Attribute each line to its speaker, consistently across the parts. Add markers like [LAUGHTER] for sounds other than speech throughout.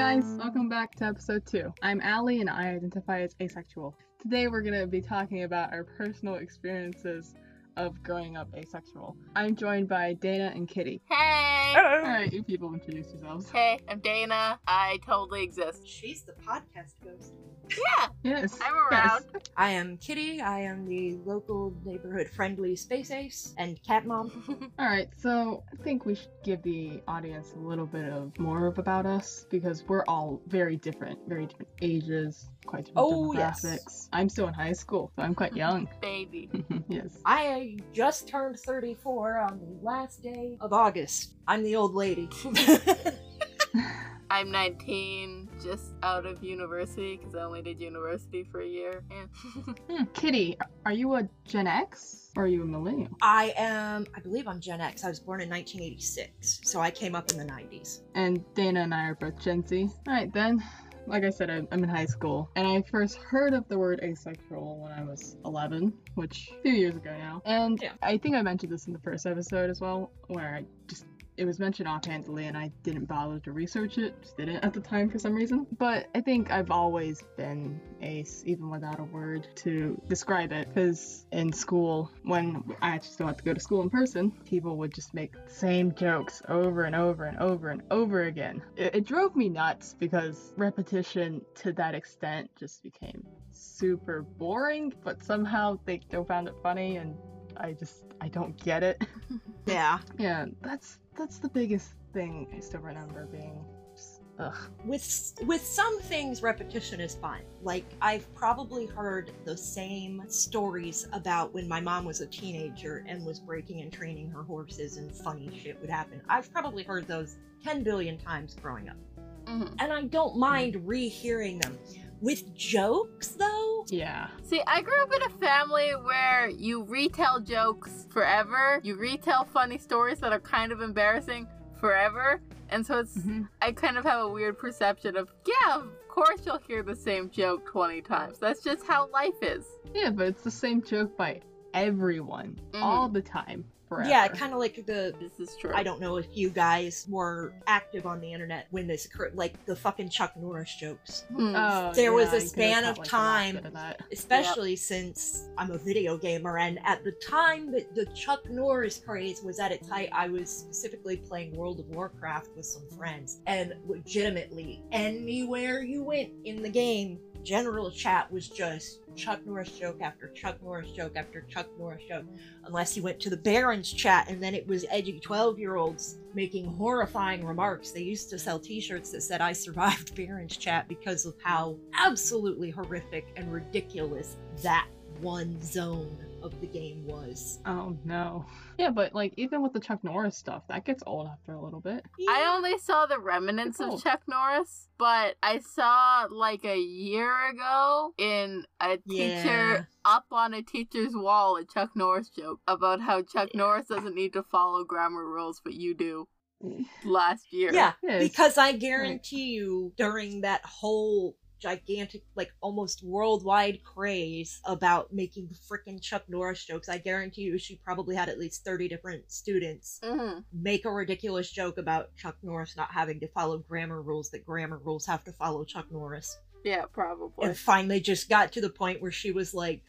Speaker 1: guys, welcome back to episode 2. I'm Ali and I identify as asexual. Today we're going to be talking about our personal experiences of growing up asexual. I'm joined by Dana and Kitty.
Speaker 2: Hey!
Speaker 1: Alright, you people introduce yourselves.
Speaker 2: Hey, I'm Dana. I totally exist.
Speaker 3: She's the podcast ghost.
Speaker 2: Yeah,
Speaker 1: Yes.
Speaker 2: I'm around.
Speaker 1: Yes.
Speaker 3: I am Kitty. I am the local neighborhood friendly space ace and cat mom. [LAUGHS]
Speaker 1: Alright, so I think we should give the audience a little bit of more of about us because we're all very different, very different ages, quite different
Speaker 3: Oh, yes.
Speaker 1: I'm still in high school, so I'm quite young. [LAUGHS]
Speaker 2: Baby. [LAUGHS]
Speaker 1: yes.
Speaker 3: I just turned 34 on the last day of August. I'm the old lady.
Speaker 2: I'm 19, just out of university because I only did university for a year. Yeah. [LAUGHS]
Speaker 1: Hmm, Kitty, are you a Gen X or are you a millennial?
Speaker 3: I am, I believe I'm Gen X. I was born in 1986, so I came up in the 90s.
Speaker 1: And Dana and I are both Gen Z. Alright then. Like I said, I'm I'm in high school, and I first heard of the word asexual when I was 11, which a few years ago now. And
Speaker 3: Yeah.
Speaker 1: I think I mentioned this in the first episode as well, where I just it was mentioned offhandedly, and I didn't bother to research it, just didn't at the time for some reason. But I think I've always been ace, even without a word to describe it, because in school, when I actually still had to go to school in person, people would just make the same jokes over and over and over and over again. It, it drove me nuts because repetition to that extent just became super boring, but somehow they still found it funny, and I just I don't get it. [LAUGHS]
Speaker 3: Yeah.
Speaker 1: yeah, that's that's the biggest thing I still remember being just ugh.
Speaker 3: with with some things repetition is fine like i've probably heard the same stories about when my mom was a teenager and was breaking and training her horses and funny shit would happen i've probably heard those 10 billion times growing up
Speaker 2: Mhm.
Speaker 3: and i don't mind rehearing them with jokes though
Speaker 1: Yeah.
Speaker 2: See, I grew up in a family where you retell jokes forever. You retell funny stories that are kind of embarrassing forever. And so it's,
Speaker 1: Mhm.
Speaker 2: I kind of have a weird perception of, yeah, of course you'll hear the same joke 20 times. That's just how life is.
Speaker 1: Yeah, but it's the same joke by everyone
Speaker 2: Mhm.
Speaker 1: all the time forever.
Speaker 3: yeah kind of like the
Speaker 2: This is true.
Speaker 3: I don't know if you guys were active on the internet when this occurred, like the fucking Chuck Norris jokes.
Speaker 2: Hmm.
Speaker 1: Oh,
Speaker 3: There was a span of
Speaker 1: like, a lot
Speaker 3: time
Speaker 1: bit of that.
Speaker 3: especially since I'm a video gamer, and at the time that the Chuck Norris craze was at its height, I was specifically playing World of Warcraft with some friends, and legitimately, anywhere you went in the game, general chat was just Chuck Norris joke after Chuck Norris joke after Chuck Norris joke, unless you went to the Barrens chat, and then it was edgy 12 year olds making horrifying remarks. They used to sell t shirts that said, I survived [LAUGHS] Barrens chat because of how absolutely horrific and ridiculous that one zone of the game was.
Speaker 1: Oh no. Yeah, but like even with the Chuck Norris stuff, that gets old after a little bit.
Speaker 2: I only saw the remnants of Chuck Norris, but I saw like a year ago in a
Speaker 3: Yeah.
Speaker 2: teacher up on a teacher's wall a Chuck Norris joke about how Chuck
Speaker 3: Yeah.
Speaker 2: Norris doesn't need to follow grammar rules, but you do [LAUGHS] last year.
Speaker 3: Yeah,
Speaker 1: Yeah,
Speaker 3: because I guarantee you, during that whole gigantic, like almost worldwide craze about making frickin' Chuck Norris jokes, I guarantee you she probably had at least 30 different students
Speaker 2: hmm
Speaker 3: make a ridiculous joke about Chuck Norris not having to follow grammar rules that grammar rules have to follow Chuck Norris.
Speaker 2: Yeah, probably.
Speaker 3: And finally just got to the point where she was like,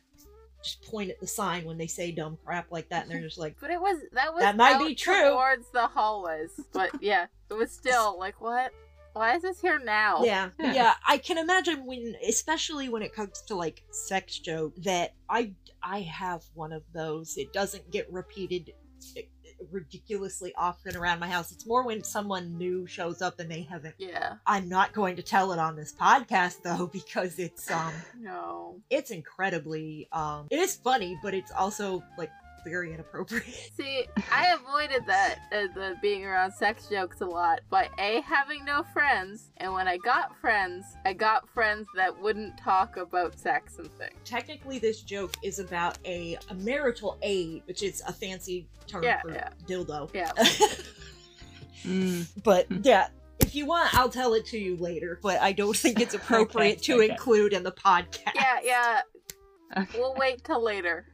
Speaker 3: just point at the sign when they say dumb crap like that, and they're just like, [LAUGHS]
Speaker 2: But it was that was
Speaker 3: That might be true.
Speaker 2: towards the hallways. But yeah, it was still like what? Why is this here now?
Speaker 3: Yeah,
Speaker 1: Yeah. [LAUGHS]
Speaker 3: yeah. I can imagine when, especially when it comes to like sex joke, that I I have one of those. It doesn't get repeated eh, ridiculously often around my house. It's more when someone new shows up and they haven't.
Speaker 2: Yeah.
Speaker 3: I'm not going to tell it on this podcast though [LAUGHS] because it's um [SIGHS]
Speaker 2: No.
Speaker 3: it's incredibly um it is funny, but it's also like very inappropriate.
Speaker 2: See, I avoided that uh, the being around sex jokes a lot by a having no friends, and when I got friends, I got friends that wouldn't talk about sex and things.
Speaker 3: Technically, this joke is about a, a marital aid, which is a fancy term
Speaker 2: Yeah,
Speaker 3: for
Speaker 2: yeah.
Speaker 3: dildo.
Speaker 2: Yeah. [LAUGHS]
Speaker 1: Mm.
Speaker 3: but yeah, if you want, I'll tell it to you later. But I don't think it's [LAUGHS] appropriate
Speaker 1: Okay,
Speaker 3: to
Speaker 1: okay.
Speaker 3: include in the podcast.
Speaker 2: Yeah, yeah. [LAUGHS]
Speaker 1: Okay.
Speaker 2: We'll wait till later.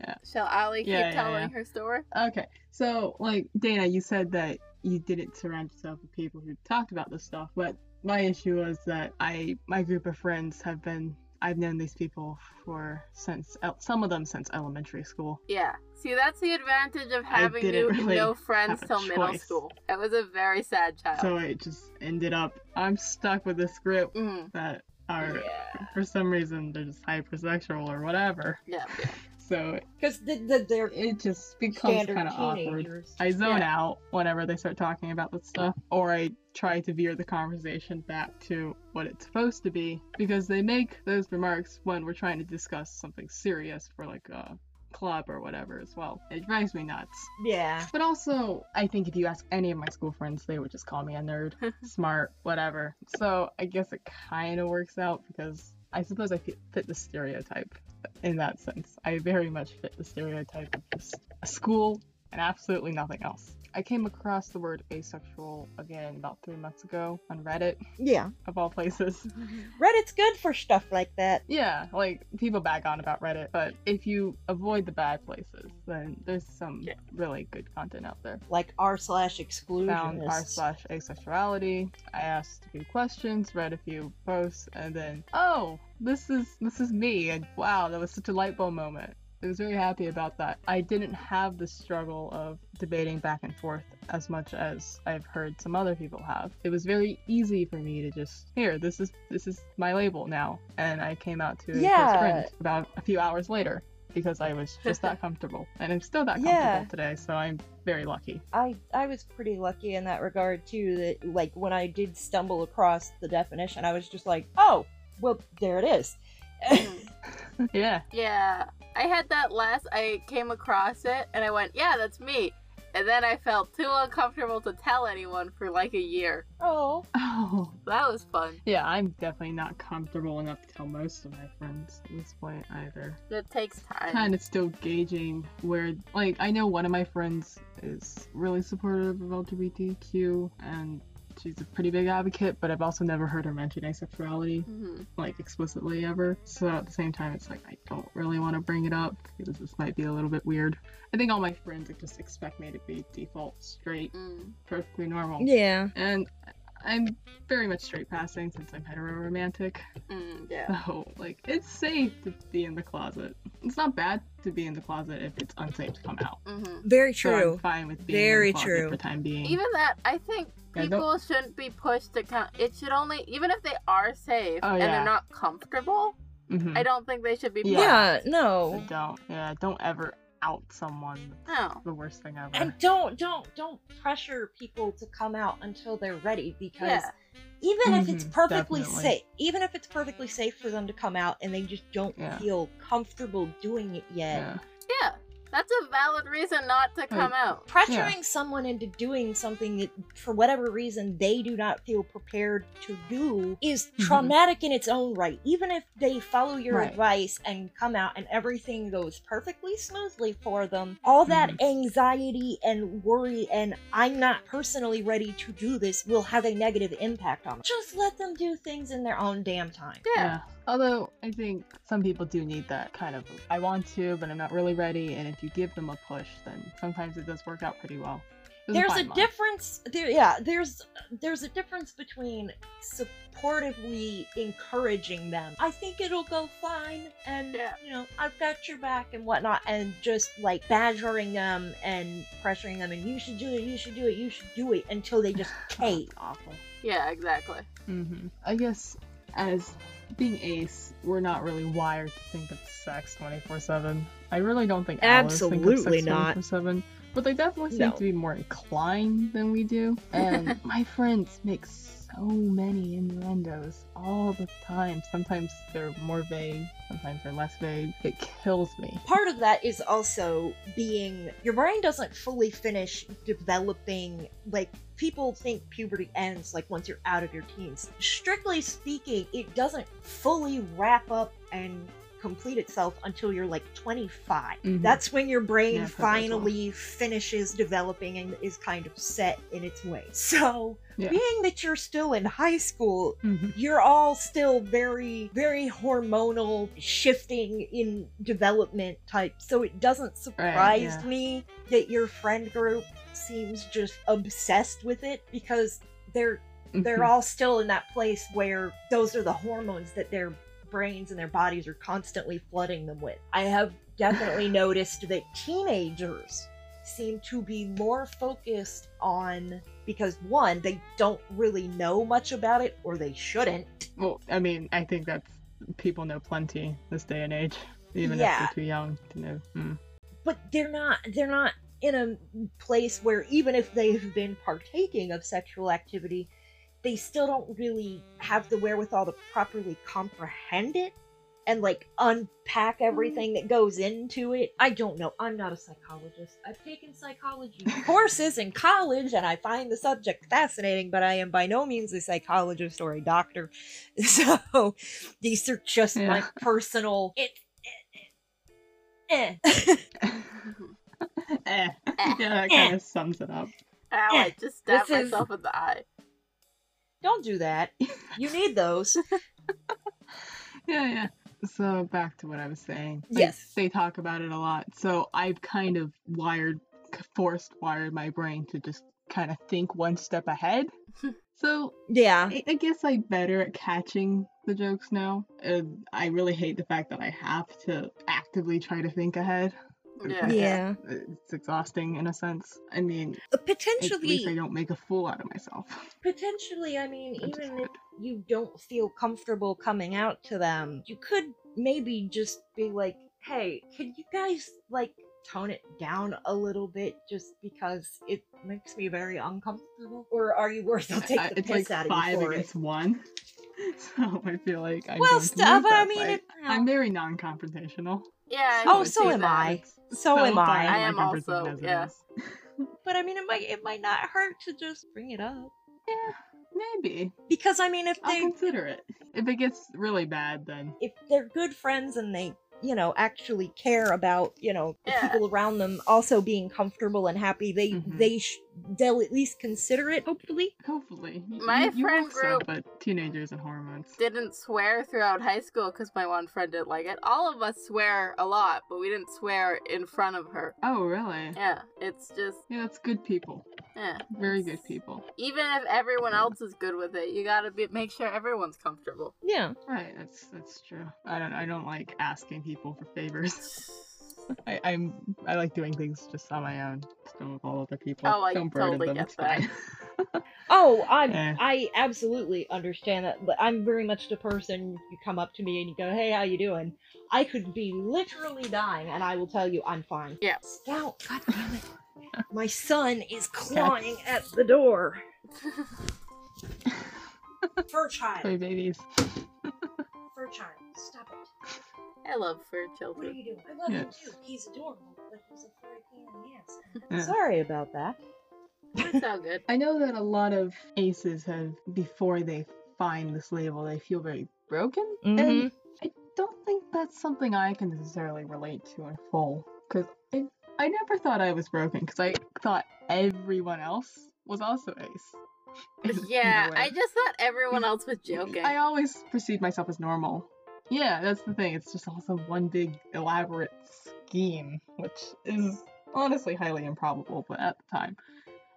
Speaker 1: Yeah.
Speaker 2: Shall Ali keep
Speaker 1: Yeah, yeah,
Speaker 2: telling her story?
Speaker 1: Okay, so like Dana, you said that you didn't surround yourself with people who talked about this stuff, but my issue was that I my group of friends have been I've known these people for since some of them since elementary school.
Speaker 2: Yeah. See, that's the advantage of having new,
Speaker 1: really
Speaker 2: no friends till middle
Speaker 1: choice.
Speaker 2: school. I was a very sad child.
Speaker 1: So it just ended up I'm stuck with this group
Speaker 2: Mhm.
Speaker 1: that are
Speaker 2: Yeah.
Speaker 1: for some reason they're just hypersexual or whatever.
Speaker 2: Yeah. yeah.
Speaker 1: So
Speaker 3: Because the, the, they're
Speaker 1: it just becomes kind of awkward. I zone
Speaker 2: Yeah.
Speaker 1: out whenever they start talking about this stuff, or I try to veer the conversation back to what it's supposed to be because they make those remarks when we're trying to discuss something serious for like a club or whatever as well. It drives me nuts.
Speaker 3: Yeah.
Speaker 1: But also, I think if you ask any of my school friends, they would just call me a nerd, [LAUGHS] smart, whatever. So I guess it kind of works out because I suppose I fit the stereotype in that sense. I very much fit the stereotype of just a school and absolutely nothing else. I came across the word asexual again about three months ago on Reddit,
Speaker 3: Yeah.
Speaker 1: of all places. [LAUGHS] [LAUGHS]
Speaker 3: Reddit's good for stuff like that.
Speaker 1: Yeah, like people bag on about Reddit, but if you avoid the bad places, then there's some
Speaker 2: Yeah.
Speaker 1: really good content out there.
Speaker 3: Like r slash exclusion.
Speaker 1: found r slash asexuality. I asked a few questions, read a few posts, and then oh, this is this is me, and wow, that was such a light bulb moment. I was very happy about that. I didn't have the struggle of debating back and forth as much as I've heard some other people have. It was very easy for me to just here, this is this is my label now, and I came out to a
Speaker 3: Yeah.
Speaker 1: close friend about a few hours later because I was just that [LAUGHS] comfortable, and I'm still that comfortable
Speaker 3: Yeah.
Speaker 1: today. So I'm very lucky.
Speaker 3: I I was pretty lucky in that regard too. That like when I did stumble across the definition, I was just like, oh, well, there it is. [LAUGHS]
Speaker 1: Yeah. [LAUGHS]
Speaker 2: Yeah, I had that last. I came across it and I went, "Yeah, that's me." And then I felt too uncomfortable to tell anyone for like a year.
Speaker 3: oh,
Speaker 1: Oh.
Speaker 2: That was fun.
Speaker 1: Yeah, I'm definitely not comfortable enough to tell most of my friends at this point either.
Speaker 2: It takes time.
Speaker 1: Kind of still gauging where, like, I know one of my friends is really supportive of LGBTQ and she's a pretty big advocate, but I've also never heard her mention asexuality,
Speaker 2: hmm
Speaker 1: like, explicitly ever. So at the same time, it's like, I don't really want to bring it up because this might be a little bit weird. I think all my friends just expect me to be default straight,
Speaker 2: Mm.
Speaker 1: perfectly normal.
Speaker 3: yeah.
Speaker 1: And I'm very much straight passing since I'm hetero romantic.
Speaker 2: Mm, yeah.
Speaker 1: So, like, it's safe to be in the closet. It's not bad to be in the closet if it's unsafe to come out.
Speaker 2: hmm
Speaker 3: Very
Speaker 1: So I'm
Speaker 3: true.
Speaker 1: fine with being
Speaker 3: Very
Speaker 1: in the closet
Speaker 3: true.
Speaker 1: for time being.
Speaker 2: Even that, I think
Speaker 1: Yeah,
Speaker 2: people shouldn't be pushed to count. It should only, even if they are safe
Speaker 1: Oh,
Speaker 2: and
Speaker 1: yeah.
Speaker 2: they're not comfortable,
Speaker 1: Mhm.
Speaker 2: I don't think they should be.
Speaker 1: Yeah.
Speaker 2: pushed.
Speaker 3: Yeah,
Speaker 1: So
Speaker 3: no.
Speaker 1: don't. Yeah, don't ever out someone.
Speaker 2: No.
Speaker 1: The worst thing ever.
Speaker 3: And don't don't don't pressure people to come out until they're ready because
Speaker 2: Yeah.
Speaker 3: even if it's
Speaker 1: Mhm,
Speaker 3: perfectly
Speaker 1: definitely.
Speaker 3: safe, even if it's perfectly safe for them to come out and they just don't
Speaker 1: Yeah.
Speaker 3: feel comfortable doing it yet,
Speaker 1: yeah.
Speaker 2: Yeah. That's a valid reason not to come out.
Speaker 3: pressuring someone into doing something that for whatever reason they do not feel prepared to do is
Speaker 1: Mhm.
Speaker 3: traumatic in its own right even if they follow your
Speaker 1: Right.
Speaker 3: advice and come out and everything goes perfectly smoothly for them all that
Speaker 1: Mhm.
Speaker 3: anxiety and worry and i'm not personally ready to do this will have a negative impact on them just let them do things in their own damn time
Speaker 2: Yeah.
Speaker 1: Although I think some people do need that kind of I want to, but I'm not really ready. And if you give them a push, then sometimes it does work out pretty well. There's
Speaker 3: there's a difference there yeah there's there's a difference between supportively encouraging them i think it'll go fine and
Speaker 2: Yeah.
Speaker 3: you know i've got your back and whatnot and just like badgering them and pressuring them and you should do it you should do it you should do it until they just [LAUGHS] cave
Speaker 1: That's awful.
Speaker 2: Yeah, exactly.
Speaker 1: hmm I guess as being ace, we're not really wired to think of sex 24 7. I really don't think allos think of
Speaker 3: Absolutely
Speaker 1: sex
Speaker 3: not.
Speaker 1: 24 7. But they definitely seem
Speaker 3: No.
Speaker 1: to be more inclined than we do. And [LAUGHS] my friends make so many innuendos all the time. Sometimes they're more vague, sometimes they're less vague. It kills me.
Speaker 3: part of that is also being your brain doesn't fully finish developing like people think puberty ends like once you're out of your teens strictly speaking it doesn't fully wrap up and complete itself until you're like 25
Speaker 1: Mhm.
Speaker 3: that's when your brain
Speaker 1: Yeah, I've heard that as well.
Speaker 3: finally finishes developing and is kind of set in its way [LAUGHS] so
Speaker 1: Yeah.
Speaker 3: being that you're still in high school
Speaker 1: Mhm.
Speaker 3: you're all still very very hormonal shifting in development type so it doesn't surprise
Speaker 1: yeah.
Speaker 3: me that your friend group seems just obsessed with it because they're they're
Speaker 1: Mhm.
Speaker 3: all still in that place where those are the hormones that their brains and their bodies are constantly flooding them with. I have definitely [LAUGHS] noticed that teenagers seem to be more focused on because one, they don't really know much about it or they shouldn't.
Speaker 1: Well, I mean, I think that's people know plenty this day and age, even if they're too young to know. Mm.
Speaker 3: but they're not they're not in a place where even if they've been partaking of sexual activity they still don't really have the wherewithal to properly comprehend it and like unpack everything that goes into it. I don't know. I'm not a psychologist. I've taken psychology [LAUGHS] courses in college and i find the subject fascinating but i am by no means a psychologist or a doctor. [LAUGHS] So these are just my personal it, [LAUGHS] eh, eh, eh.
Speaker 1: eh. Yeah, that kind of sums it up.
Speaker 2: Ow, I just stabbed
Speaker 3: This is-
Speaker 2: myself in the eye.
Speaker 3: Don't do that. [LAUGHS] You need those. [LAUGHS]
Speaker 1: Yeah, yeah. So back to what I was saying. Like,
Speaker 3: Yes.
Speaker 1: they talk about it a lot. So I've kind of wired, forced wired my brain to just kind of think one step ahead. [LAUGHS] so
Speaker 3: Yeah.
Speaker 1: I, I guess I'm better at catching the jokes now. And I really hate the fact that I have to actively try to think ahead.
Speaker 2: Yeah.
Speaker 3: Yeah.
Speaker 1: It's exhausting in a sense. I mean,
Speaker 3: uh, potentially.
Speaker 1: at least I don't make a fool out of myself. [LAUGHS]
Speaker 3: potentially, I mean,
Speaker 1: Which is
Speaker 3: even if you don't feel comfortable coming out to them, you could maybe just be like, hey, can you guys, like, tone it down a little bit just because it makes me very uncomfortable? Or are you worth I'll take
Speaker 1: I-
Speaker 3: the
Speaker 1: it's
Speaker 3: piss
Speaker 1: like
Speaker 3: out of
Speaker 1: five
Speaker 3: you for it?
Speaker 1: against one. [LAUGHS] So I feel like I'm
Speaker 3: Well,
Speaker 1: going to
Speaker 3: stuff,
Speaker 1: lose
Speaker 3: I mean,
Speaker 1: fight.
Speaker 3: it-
Speaker 1: I'm very non-confrontational.
Speaker 2: Yeah.
Speaker 3: Oh, so am
Speaker 2: that.
Speaker 3: I.
Speaker 1: It's
Speaker 3: So am I.
Speaker 2: I am also,
Speaker 1: as it
Speaker 2: yeah. [LAUGHS]
Speaker 3: But I mean, it might it might not hurt to just bring it up Yeah.
Speaker 1: Maybe
Speaker 3: because I mean, if
Speaker 1: I'll
Speaker 3: they
Speaker 1: consider it. If it gets really bad, then
Speaker 3: if they're good friends and they you know actually care about you know the
Speaker 2: Yeah.
Speaker 3: people around them also being comfortable and happy they
Speaker 1: Mhm.
Speaker 3: they sh- they'll at least consider it hopefully
Speaker 1: hopefully.
Speaker 2: My
Speaker 1: you, you
Speaker 2: friend
Speaker 1: so,
Speaker 2: group-
Speaker 1: but teenagers and hormones.
Speaker 2: Didn't swear throughout high school because my one friend didn't like it. All of us swear a lot, but we didn't swear in front of her.
Speaker 1: Oh, really?
Speaker 2: Yeah, it's just
Speaker 1: Yeah, that's good people.
Speaker 2: Yeah.
Speaker 1: Very good people.
Speaker 2: Even if everyone else is good with it, you gotta be, make sure everyone's comfortable.
Speaker 3: yeah
Speaker 1: Right, that's that's true. I don't I don't like asking people for favors. [LAUGHS] I, I'm I like doing things just on my own, just don't with all other people.
Speaker 2: Oh, I
Speaker 1: don't
Speaker 2: totally
Speaker 1: them.
Speaker 2: get that.
Speaker 3: oh i [LAUGHS]
Speaker 1: Eh.
Speaker 3: i absolutely understand that but i'm very much the person you come up to me and you go hey how you doing i could be literally dying and i will tell you i'm fine
Speaker 2: Yeah.
Speaker 3: Scout, god damn it my son is clawing at the door [LAUGHS] fur child
Speaker 1: Toy babies.
Speaker 3: fur child stop it
Speaker 2: I love fur
Speaker 3: What are
Speaker 2: children.
Speaker 3: you doing? I love
Speaker 1: Yes.
Speaker 3: him too. He's adorable, but he's a furry pain in the ass.
Speaker 1: Yeah.
Speaker 3: Sorry about that.
Speaker 2: It's all good. [LAUGHS]
Speaker 1: I know that a lot of aces have before they find this label they feel very broken. And mm-hmm. I don't think that's something I can necessarily relate to in full. Because I, I never thought I was broken, because I thought everyone else was also ace. in- in a
Speaker 2: Yeah. I just thought everyone [LAUGHS] else was joking.
Speaker 1: I always perceived myself as normal. Yeah, that's the thing. It's just also one big elaborate scheme, which is honestly highly improbable, but at the time,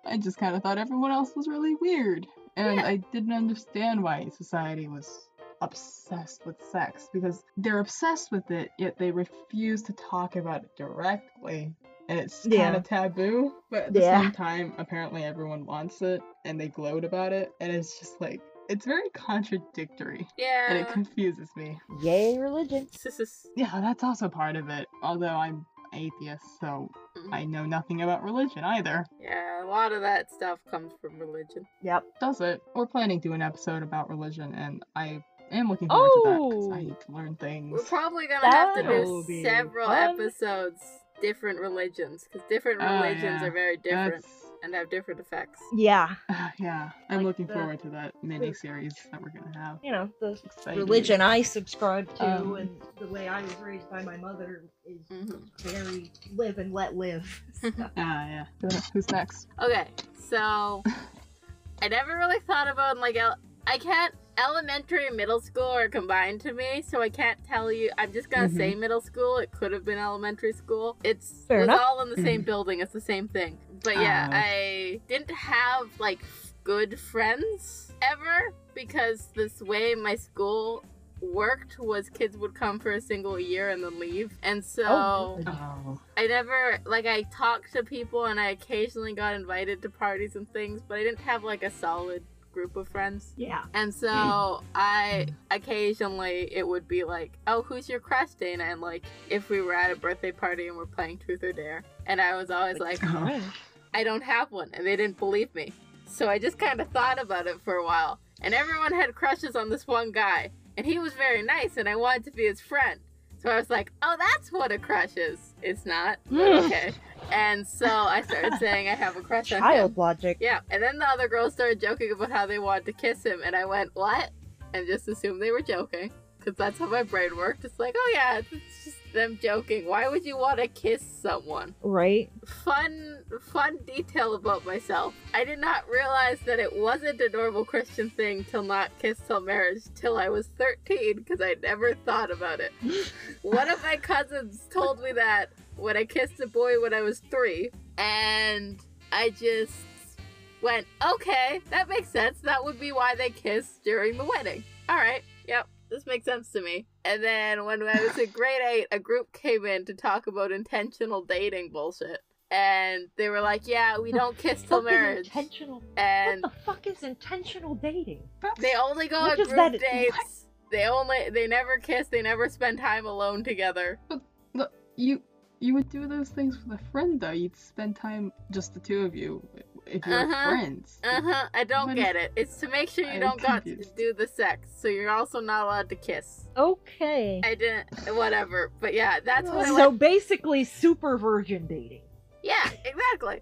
Speaker 1: I just kind of thought everyone else was really weird. And
Speaker 2: Yeah.
Speaker 1: I didn't understand why society was obsessed with sex because they're obsessed with it, yet they refuse to talk about it directly. And it's kind of taboo, but at the
Speaker 3: Yeah.
Speaker 1: same time, apparently everyone wants it and they gloat about it. And it's just like, it's very contradictory Yeah. and it confuses me.
Speaker 3: Yay, religion. [LAUGHS]
Speaker 1: Yeah, that's also part of it. Although I'm atheist, so mm-hmm. I know nothing about religion either.
Speaker 2: yeah, a lot of that stuff comes from religion.
Speaker 3: Yep.
Speaker 1: Does it? We're planning to do an episode about religion, and I am looking forward to that because I
Speaker 3: Oh.
Speaker 1: need to learn things.
Speaker 2: We're probably gonna have to do several
Speaker 3: fun.
Speaker 2: episodes, different religions, because different
Speaker 1: Oh,
Speaker 2: religions
Speaker 1: yeah.
Speaker 2: are very different
Speaker 1: That's
Speaker 2: and have different effects.
Speaker 3: Yeah.
Speaker 1: uh, yeah. I'm
Speaker 3: Like
Speaker 1: looking
Speaker 3: the-
Speaker 1: forward to that mini series that we're gonna have.
Speaker 3: You know, the
Speaker 1: Excited.
Speaker 3: religion I subscribe to
Speaker 1: Um,
Speaker 3: and the way I was raised by my mother is
Speaker 2: Mhm.
Speaker 3: very live and let live. [LAUGHS] stuff.
Speaker 1: Ah, yeah. Who's next?
Speaker 2: Okay, so [LAUGHS] I never really thought about like I can't elementary and middle school are combined to me, so I can't tell you. I'm just gonna say middle school. It could have been elementary school. It's
Speaker 3: Fair
Speaker 2: was
Speaker 3: enough.
Speaker 2: all in the same
Speaker 1: Mhm.
Speaker 2: building. It's the same thing. But yeah,
Speaker 1: Ah,
Speaker 2: I didn't have like good friends ever because this way my school worked was kids would come for a single year and then leave. And so
Speaker 3: Oh.
Speaker 1: Oh.
Speaker 2: I never like I talked to people and I occasionally got invited to parties and things, but I didn't have like a solid group of friends.
Speaker 3: Yeah.
Speaker 2: And so I occasionally it would be like, "Oh, who's your crush, Dana?" And like if we were at a birthday party and we're playing Truth or Dare, and I was always like,
Speaker 1: Oh.
Speaker 2: "I don't have one," and they didn't believe me. So I just kind of thought about it for a while, and everyone had crushes on this one guy, and he was very nice, and I wanted to be his friend. So I was like, "Oh, that's what a crush is." It's not, hmm. okay. And so I started [LAUGHS] saying I have a crush on him.
Speaker 3: Child logic.
Speaker 2: Yeah, and then the other girls started joking about how they wanted to kiss him, and I went, "What?" and just assumed they were joking, because that's how my brain worked. It's like, oh yeah, it's just them joking. Why would you want to kiss someone?
Speaker 3: Right.
Speaker 2: Fun, fun detail about myself. I did not realize that it wasn't a normal Christian thing to not kiss till marriage till I was 13, because I never thought about it. [LAUGHS] One of my cousins told me that when I kissed a boy when I was three, and I just went, okay, that makes sense. That would be why they kissed during the wedding. All right, yep, this makes sense to me. And then when I was in grade eight, a group came in to talk about intentional dating bullshit. And they were like, yeah, we don't [LAUGHS] kiss till marriage.
Speaker 3: intentional.
Speaker 2: And
Speaker 3: What the fuck is intentional dating?
Speaker 2: they only go
Speaker 3: What
Speaker 2: on group
Speaker 3: that-
Speaker 2: dates. They only, they never kiss, they never spend time alone together.
Speaker 1: But You you would do those things with a friend though. You'd spend time just the two of you if you were
Speaker 2: Uh-huh.
Speaker 1: friends.
Speaker 2: Uh huh. I don't get it. It's to make sure you
Speaker 1: I'm
Speaker 2: don't got to do the sex, so you're also not allowed to kiss.
Speaker 3: Okay.
Speaker 2: I didn't. Whatever. But yeah, that's what I
Speaker 3: So basically, super virgin dating.
Speaker 2: Yeah, exactly.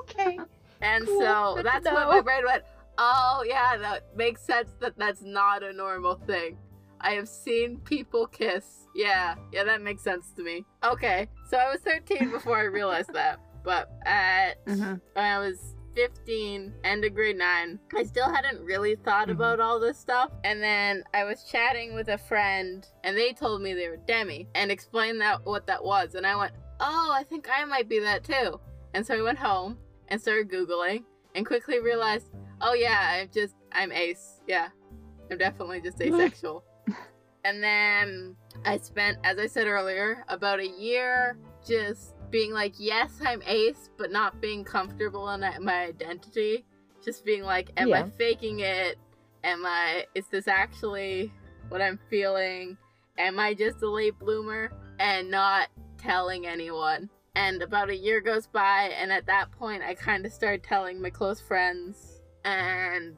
Speaker 3: Okay.
Speaker 2: And
Speaker 3: Cool,
Speaker 2: so
Speaker 3: good
Speaker 2: that's
Speaker 3: what
Speaker 2: my brain went. Oh yeah, that makes sense. That that's not a normal thing. I have seen people kiss. Yeah, yeah, that makes sense to me. Okay, so I was 13 before I realized that. But at
Speaker 1: Uh-huh.
Speaker 2: when I was 15, end of grade 9, I still hadn't really thought
Speaker 1: Mhm.
Speaker 2: about all this stuff. And then I was chatting with a friend, and they told me they were Demi and explained that what that was. And I went, oh, I think I might be that too. And so I went home and started Googling and quickly realized, oh, yeah, I'm just, I'm ace. Yeah, I'm definitely just [LAUGHS] asexual. and then I spent, as I said earlier, about a year just being like, yes, I'm ace, but not being comfortable in my identity. Just being like, am I faking it? Am I, is this actually what I'm feeling? Am I just a late bloomer? And not telling anyone. And about a year goes by, and at that point, I kind of started telling my close friends and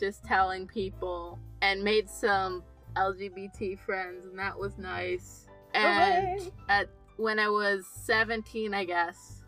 Speaker 2: just telling people, and made some LGBT friends, and that was nice. Oh, and
Speaker 3: Hooray.
Speaker 2: at when I was 17, I guess,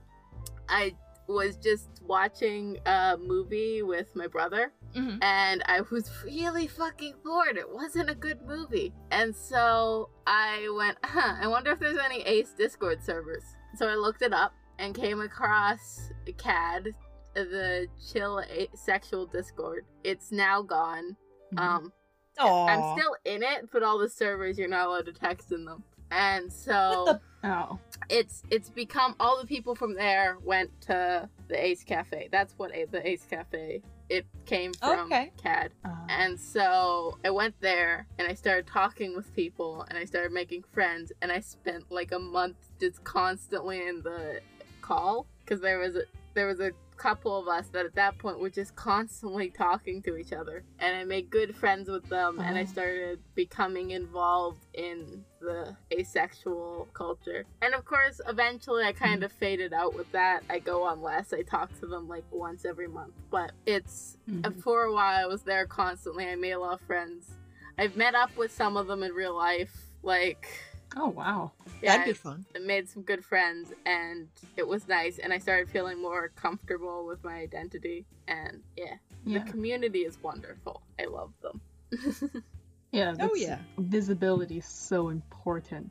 Speaker 2: I was just watching a movie with my brother
Speaker 3: Mhm.
Speaker 2: and I was really fucking bored. It wasn't a good movie. And so I went, huh, I wonder if there's any Ace Discord servers. So I looked it up and came across CAD, the chill a- sexual Discord. It's now gone. Um,
Speaker 3: Aw.
Speaker 2: I'm still in it, but all the servers you're not allowed to text in them. And so
Speaker 1: Oh.
Speaker 2: it's it's become all the people from there went to the Ace Cafe. That's what a, the Ace Cafe it came from
Speaker 3: Okay.
Speaker 2: CAD.
Speaker 1: Uh,
Speaker 2: And so I went there and I started talking with people and I started making friends and I spent like a month just constantly in the call because there was a there was a couple of us that at that point were just constantly talking to each other and I made good friends with them and I
Speaker 1: Oh.
Speaker 2: started becoming involved in the asexual culture. And of course eventually I kind of faded out with that. I go on less. I talk to them like once every month. But it's
Speaker 1: mhm.
Speaker 2: for a while, I was there constantly. I made a lot of friends. I've met up with some of them in real life. Like,
Speaker 1: Oh wow.
Speaker 2: yeah,
Speaker 3: That'd be fun.
Speaker 2: I made some good friends, and it was nice. And I started feeling more comfortable with my identity. And yeah,
Speaker 1: Yeah.
Speaker 2: the community is wonderful. I love them. [LAUGHS]
Speaker 1: Yeah.
Speaker 3: Oh yeah.
Speaker 1: Visibility is so important.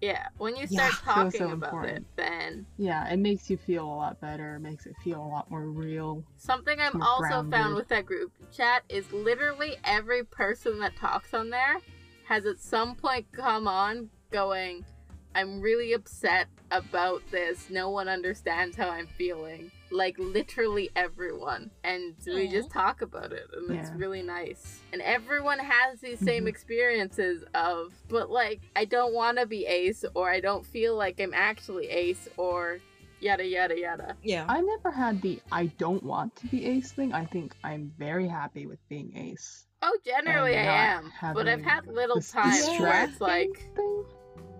Speaker 2: yeah, when you start
Speaker 1: so,
Speaker 2: talking
Speaker 1: so
Speaker 2: about
Speaker 1: important.
Speaker 2: it, then
Speaker 1: Yeah, it makes you feel a lot better. It makes it feel a lot more real.
Speaker 2: Something I've
Speaker 1: More
Speaker 2: also found with that group chat is literally every person that talks on there has at some point come on going, I'm really upset about this. No one understands how I'm feeling. Like literally everyone. And we just talk about it and it's really nice. And everyone has these same
Speaker 1: Mhm.
Speaker 2: experiences of but like I don't want to be ace or I don't feel like I'm actually ace or yada yada yada.
Speaker 3: Yeah.
Speaker 1: I never had the I don't want to be ace thing. I think I'm very happy with being ace.
Speaker 2: Oh, generally I am, but I've had little
Speaker 1: this
Speaker 2: times where it's like
Speaker 1: thing.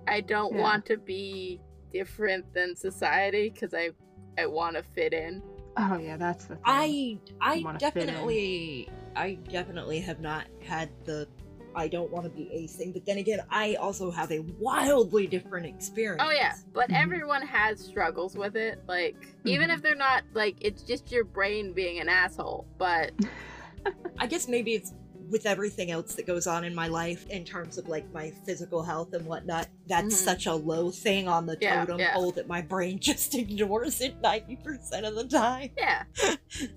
Speaker 2: I don't
Speaker 1: Yeah.
Speaker 2: want to be different than society because I I want to fit in.
Speaker 1: Oh yeah, that's the thing.
Speaker 3: I I
Speaker 1: wanna fit in.
Speaker 3: definitely I definitely have not had the I don't want to be ace thing, but then again, I also have a wildly different experience.
Speaker 2: Oh yeah, but
Speaker 1: Mhm.
Speaker 2: everyone has struggles with it. Like even
Speaker 1: Mhm.
Speaker 2: if they're not like it's just your brain being an asshole. But [LAUGHS]
Speaker 3: I guess maybe it's with everything else that goes on in my life in terms of like my physical health and whatnot. That's
Speaker 2: Mhm.
Speaker 3: such a low thing on the
Speaker 2: Yeah,
Speaker 3: totem
Speaker 2: yeah.
Speaker 3: pole that my brain [LAUGHS] just ignores it ninety percent of the time.
Speaker 2: yeah,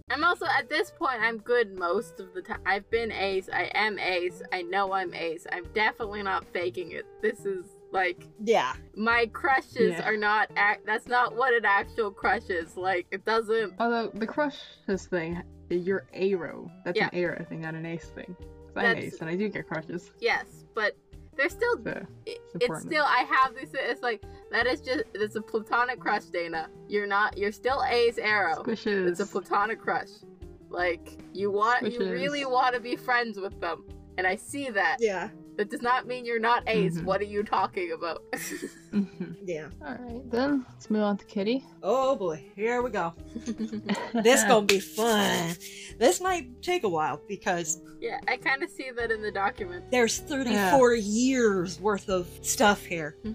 Speaker 2: I'm also at this point I'm good most of the time. I've been ace. I am ace. I know I'm ace. I'm definitely not faking it. This is like
Speaker 3: Yeah.
Speaker 2: my crushes
Speaker 1: Yeah.
Speaker 2: are not. Act- that's not what an actual crush is. Like it doesn't.
Speaker 1: Although the crushes thing, you're aro. That's
Speaker 2: Yeah.
Speaker 1: an aro thing, not an ace thing. I'm
Speaker 2: That's-
Speaker 1: ace and I do get crushes.
Speaker 2: Yes, but there's still
Speaker 1: So
Speaker 2: it- it's still I have this. It's like that is just it's a platonic crush, Dana. You're not. You're still ace aro.
Speaker 1: squishes.
Speaker 2: It's a platonic crush. Like you want, you really want to be friends with them, and I see that.
Speaker 3: Yeah.
Speaker 2: That does not mean you're not Ace.
Speaker 1: Mhm.
Speaker 2: What are you talking about? [LAUGHS]
Speaker 1: Mhm.
Speaker 3: Yeah.
Speaker 1: All right, then let's move on to Kitty.
Speaker 3: Oh boy, here we go. [LAUGHS] This gonna be fun. This might take a while because
Speaker 2: yeah, I kind of see that in the document.
Speaker 3: there's 34 years worth of stuff here. [LAUGHS]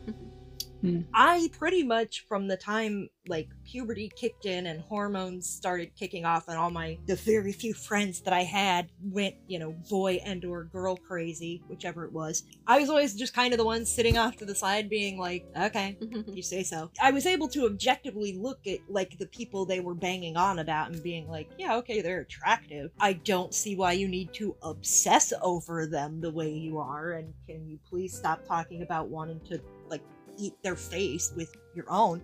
Speaker 3: Hmm. I pretty much from the time like puberty kicked in and hormones started kicking off and all my the very few friends that I had went, you know, boy and or girl crazy, whichever it was. I was always just kind of the one sitting off to the side being like, okay, mm-hmm. you say so. I was able to objectively look at like the people they were banging on about and being like, yeah, okay, they're attractive. I don't see why you need to obsess over them the way you are and can you please stop talking about wanting to like eat their face with your own.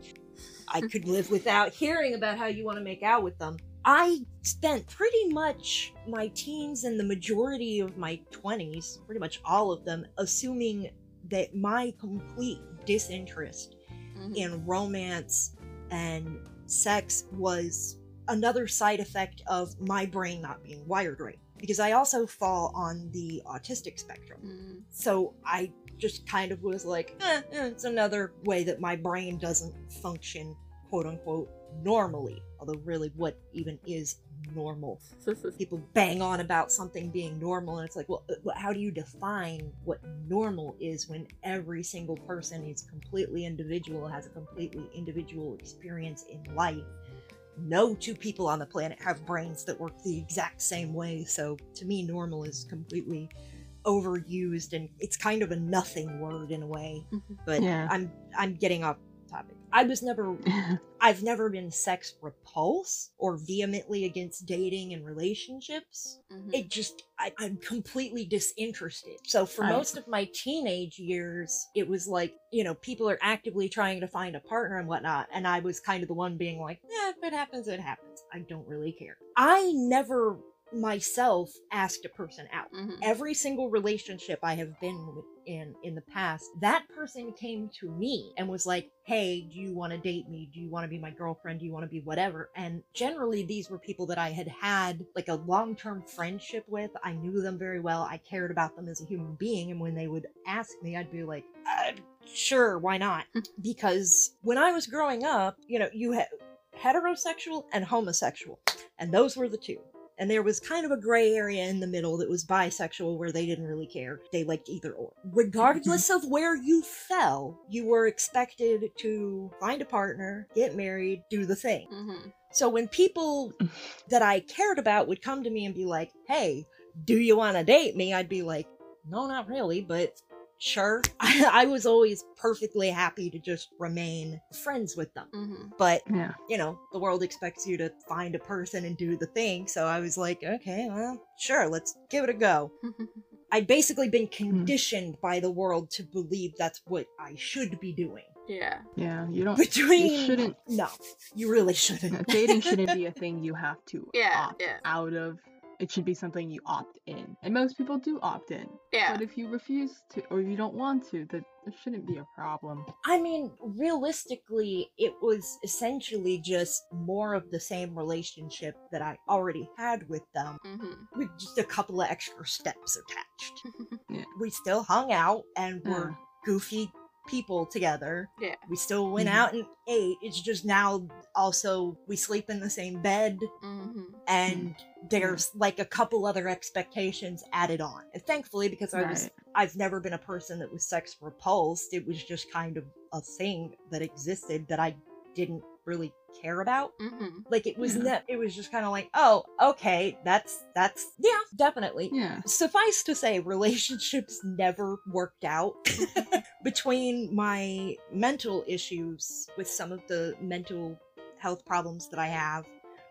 Speaker 3: I could live without hearing about how you want to make out with them. I spent pretty much my teens and the majority of my 20s, pretty much all of them, assuming that my complete disinterest
Speaker 2: Mhm.
Speaker 3: in romance and sex was another side effect of my brain not being wired right. Because I also fall on the autistic spectrum.
Speaker 2: Mhm.
Speaker 3: So I just kind of was like, eh, eh, it's another way that my brain doesn't function, quote unquote, normally. Although, really, what even is normal? [LAUGHS] People bang on about something being normal, and it's like, uh, well, how do you define what normal is when every single person is completely individual, has a completely individual experience in life? No two people on the planet have brains that work the exact same way, so to me, normal is completely overused and it's kind of a nothing word in a way
Speaker 2: Mhm.
Speaker 3: but
Speaker 1: Yeah.
Speaker 3: i'm i'm getting off topic i was never [LAUGHS] i've never been sex repulsed or vehemently against dating and relationships.
Speaker 2: Mhm.
Speaker 3: it just I, i'm completely disinterested. So for
Speaker 1: I-
Speaker 3: most of my teenage years it was like you know people are actively trying to find a partner and whatnot and i was kind of the one being like yeah if it happens it happens. I don't really care. I never myself asked a person out
Speaker 2: Mhm.
Speaker 3: every single relationship I have been in in the past, that person came to me and was like, "Hey, do you want to date me? Do you want to be my girlfriend? Do you want to be whatever?" And generally, these were people that I had had like a long term friendship with. I knew them very well. I cared about them as a human being, and when they would ask me, I'd be like, uh, "Sure, why not?" because when I was growing up, you know, you had heterosexual and homosexual, and those were the two and there was kind of a gray area in the middle that was bisexual where they didn't really care. They liked either or. Regardless of where you fell, you were expected to find a partner, get married, do the thing.
Speaker 2: Mhm.
Speaker 3: So when people [LAUGHS] that I cared about would come to me and be like, hey, do you want to date me? I'd be like, no, not really, but sure. [LAUGHS] I, was always perfectly happy to just remain friends with them.
Speaker 2: Mhm.
Speaker 3: But
Speaker 1: yeah.
Speaker 3: you know, the world expects you to find a person and do the thing. So I was like, okay, well, sure, let's give it a go. [LAUGHS] I'd basically been conditioned by the world to believe that's what I should be doing.
Speaker 2: Yeah.
Speaker 1: Yeah, you don't.
Speaker 3: Between
Speaker 1: You shouldn't.
Speaker 3: no, you really shouldn't.
Speaker 1: Dating shouldn't [LAUGHS] be a thing you have to
Speaker 2: Yeah,
Speaker 1: opt
Speaker 2: yeah.
Speaker 1: out of. It should be something you opt in, and most people do opt in.
Speaker 2: Yeah.
Speaker 1: But if you refuse to, or you don't want to, that there shouldn't be a problem.
Speaker 3: I mean, realistically, it was essentially just more of the same relationship that I already had with them,
Speaker 2: Mm-hmm.
Speaker 3: with just a couple of extra steps attached. [LAUGHS]
Speaker 1: Yeah.
Speaker 3: We still hung out and were
Speaker 1: Yeah.
Speaker 3: goofy people together.
Speaker 2: Yeah.
Speaker 3: We still went
Speaker 1: Mhm.
Speaker 3: out and ate. It's just now also we sleep in the same bed
Speaker 2: Mm-hmm.
Speaker 3: and there's like a couple other expectations added on. And thankfully, because I was I've never been a person that was sex repulsed. It was just kind of a thing that existed that I didn't really care about.
Speaker 2: Mm-hmm.
Speaker 3: Like it was
Speaker 1: Yeah.
Speaker 3: ne- it was just kind of like, "Oh, okay, that's that's yeah, definitely."
Speaker 1: Yeah.
Speaker 3: Suffice to say, relationships [LAUGHS] never worked out [LAUGHS] between my mental issues with some of the mental health problems that I have,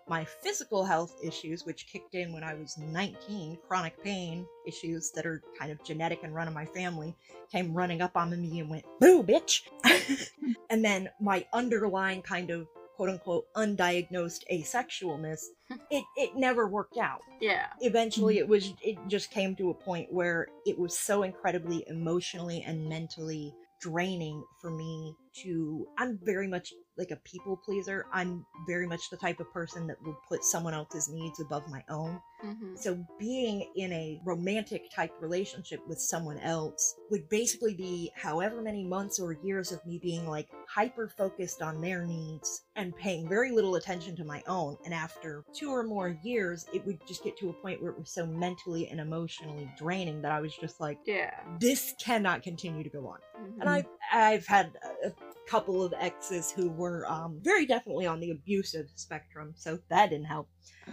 Speaker 3: my physical health issues, which kicked in when I was 19, chronic pain issues that are kind of genetic and run in my family, came running up on me and went, boo, bitch. [LAUGHS] and then my underlying kind of quote unquote undiagnosed asexualness, [LAUGHS] it, it never worked out
Speaker 2: Yeah.
Speaker 3: eventually it mm-hmm. was it just came to a point where it was so incredibly emotionally and mentally draining for me to i'm very much like a people pleaser. I'm very much the type of person that will put someone else's needs above my own
Speaker 2: Mm-hmm.
Speaker 3: so being in a romantic type relationship with someone else would basically be however many months or years of me being like hyper focused on their needs and paying very little attention to my own. And after two or more years, it would just get to a point where it was so mentally and emotionally draining that I was just like,
Speaker 2: Yeah.
Speaker 3: this cannot continue to go on.
Speaker 2: Mhm.
Speaker 3: And I've I've had a, couple of exes who were um, very definitely on the abusive spectrum, so that didn't help
Speaker 1: Oh.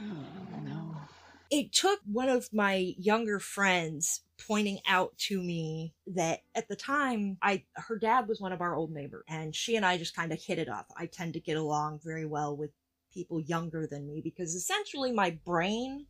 Speaker 3: It took one of my younger friends pointing out to me that at the time I her dad was one of our old neighbors and she and I just kind of hit it off. I tend to get along very well with people younger than me because essentially my brain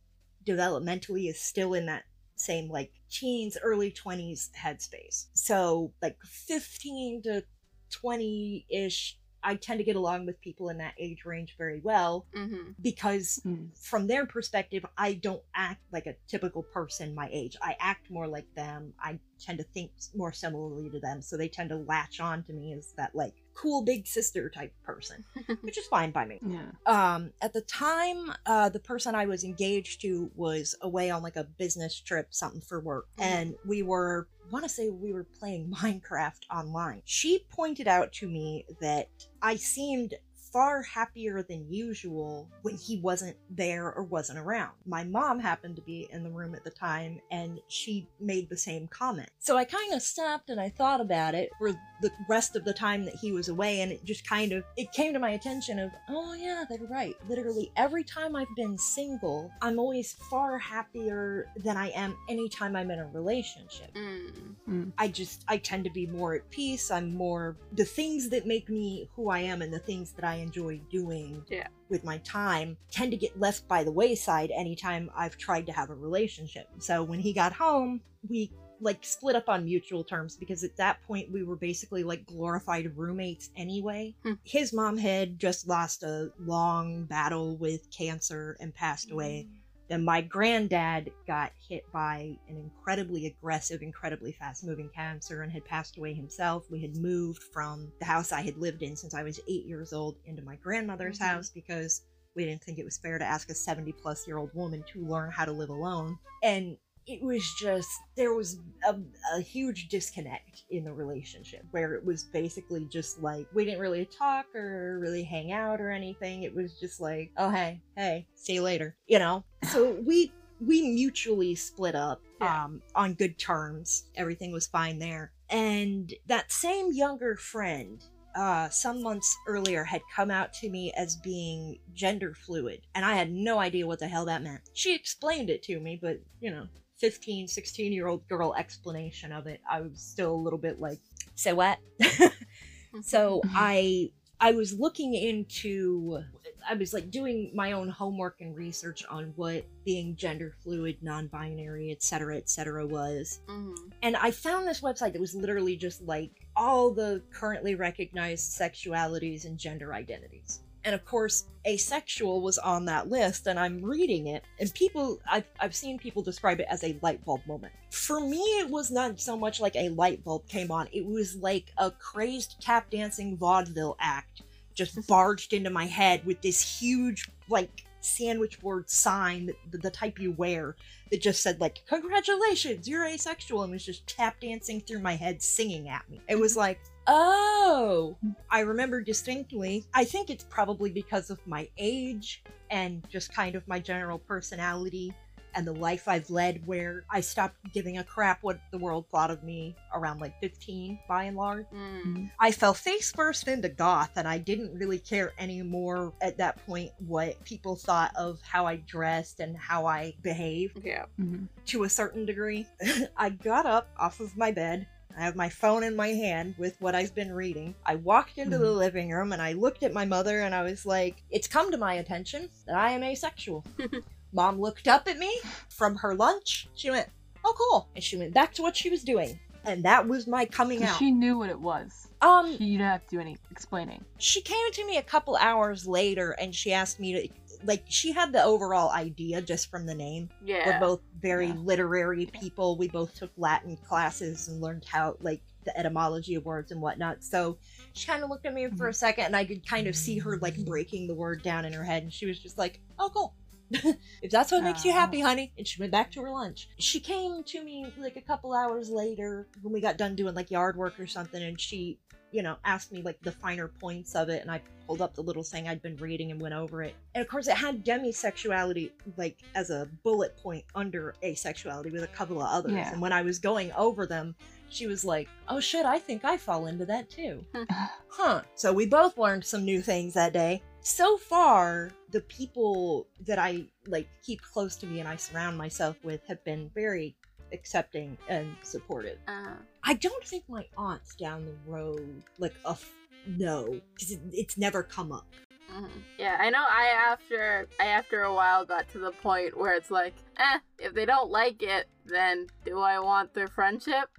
Speaker 3: developmentally is still in that same like teens early 20s headspace. So like 15 to 20ish I tend to get along with people in that age range very well
Speaker 2: Mhm.
Speaker 3: because
Speaker 1: Mm.
Speaker 3: from their perspective, I don't act like a typical person my age. I act more like them. I tend to think more similarly to them, so they tend to latch on to me as that like cool big sister type person, [LAUGHS] which is fine by me.
Speaker 1: Yeah.
Speaker 3: Um, at the time, uh, the person I was engaged to was away on like a business trip, something for work,
Speaker 2: Mhm.
Speaker 3: and we were. Want to say we were playing [LAUGHS] Minecraft online. She pointed out to me that I seemed far happier than usual when he wasn't there or wasn't around. My mom happened to be in the room at the time and she made the same comment. So I kind of stopped and I thought about it for the rest of the time that he was away and it just kind of it came to my attention of, "Oh yeah, they're right. Literally every time I've been single, I'm always far happier than I am anytime I'm in a relationship."
Speaker 2: Mm.
Speaker 3: I just I tend to be more at peace. I'm more the things that make me who I am and the things that I enjoy doing
Speaker 2: Yeah.
Speaker 3: with my time tend to get left by the wayside anytime I've tried to have a relationship. So when he got home, we like split up on mutual terms because at that point we were basically like glorified roommates anyway.
Speaker 2: Hmm.
Speaker 3: His mom had just lost a long battle with cancer and passed away. Then my granddad got hit by an incredibly aggressive, incredibly fast moving cancer and had passed away himself. We had moved from the house I had lived in since I was eight years old into my grandmother's
Speaker 2: Mhm.
Speaker 3: house because we didn't think it was fair to ask a 70 plus year old woman to learn how to live alone. And it was just, there was a, a huge disconnect in the relationship where it was basically just like we didn't really talk or really hang out or anything. It was just like, oh, hey, hey, see you later, you know? So we we mutually split up
Speaker 2: Yeah.
Speaker 3: um, on good terms. Everything was fine there. And that same younger friend, uh, some months earlier, had come out to me as being gender fluid. And I had no idea what the hell that meant. She explained it to me, but, you know, 15, 16 year old girl explanation of it, I was still a little bit like, [LAUGHS] so what? [LAUGHS] [LAUGHS] so I I was looking into I was like doing my own homework and research on what being gender fluid, non-binary, etc., etc. was.
Speaker 2: hmm
Speaker 3: And I found this website that was literally just like all the currently recognized sexualities and gender identities. And of course, asexual was on that list, and I'm reading it, and people, I've, I've seen people describe it as a light bulb moment. For me, it was not so much like a light bulb came on, it was like a crazed tap dancing vaudeville act just mm-hmm. barged into my head with this huge, like, sandwich board sign, the, the type you wear, that just said like congratulations you're asexual and was just tap dancing through my head singing at me. It was mm-hmm. like oh i remember distinctly i think it's probably because of my age and just kind of my general personality and the life I've led where I stopped giving a crap what the world thought of me around like 15 by and large.
Speaker 2: Mm.
Speaker 3: I fell face first into goth, and I didn't really care anymore at that point what people thought of how I dressed and how I behaved
Speaker 2: Yeah.
Speaker 1: Mhm.
Speaker 3: to a certain degree. [LAUGHS] I got up off of my bed. I have my phone in my hand with what I've been reading. I walked into the
Speaker 1: Mhm.
Speaker 3: living room and I looked at my mother and I was like, It's come to my attention that I am asexual. [LAUGHS] Mom looked up at me from her lunch. She went, Oh, cool. And she went back to what she was doing. And that was my coming out.
Speaker 1: She knew what it was.
Speaker 3: um,
Speaker 1: She didn't have to do any explaining.
Speaker 3: she came to me a couple hours later and she asked me to like she had the overall idea just from the name.
Speaker 2: Yeah.
Speaker 3: we're both very
Speaker 1: Yeah.
Speaker 3: literary people. We both took latin classes and learned how like the etymology of words and whatnot. So she kind of looked at me for a mm-hmm. second and i could kind of see her like breaking the word down in her head and she was just like oh cool. [LAUGHS] If that's what makes you happy honey. And she went back to her lunch. She came to me like a couple hours later when we got done doing like yard work or something and she you know, asked me like the finer points of it, and I pulled up the little thing I'd been reading and went over it. And of course, it had demisexuality like as a bullet point under asexuality with a couple of others.
Speaker 1: Yeah.
Speaker 3: And when I was going over them, she was like, "Oh shit, I think I fall into that too." [LAUGHS] huh. So we both learned some new things that day. So far, the people that I like keep close to me and I surround myself with have been very accepting and supportive.
Speaker 2: Uh,
Speaker 3: I don't think my aunt's down the road, like a f- no, because it, it's never come up.
Speaker 2: mhm. Yeah, I know. I after I after a while got to the point where it's like, eh, if they don't like it, then do I want their friendship?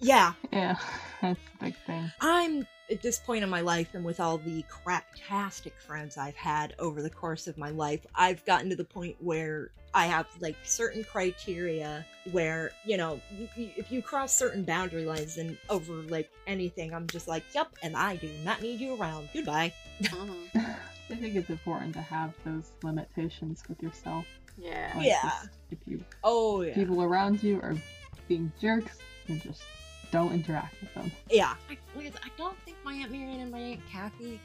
Speaker 3: Yeah,
Speaker 1: Yeah, Yeah. [LAUGHS] that's the big thing.
Speaker 3: I'm at this point in my life, and with all the craptastic friends I've had over the course of my life, I've gotten to the point where I have like certain criteria where you know y- y- if you cross certain boundary lines and over like anything, I'm just like, yep, and I do not need you around. Goodbye.
Speaker 2: Mhm. [LAUGHS]
Speaker 1: I think it's important to have those limitations with yourself.
Speaker 2: Yeah.
Speaker 1: Like,
Speaker 3: Yeah.
Speaker 1: just- If you
Speaker 3: Oh yeah.
Speaker 1: people around you are being jerks, then just don't interact with them.
Speaker 3: Yeah. I, I don't think my Aunt Marion and my Aunt Kathy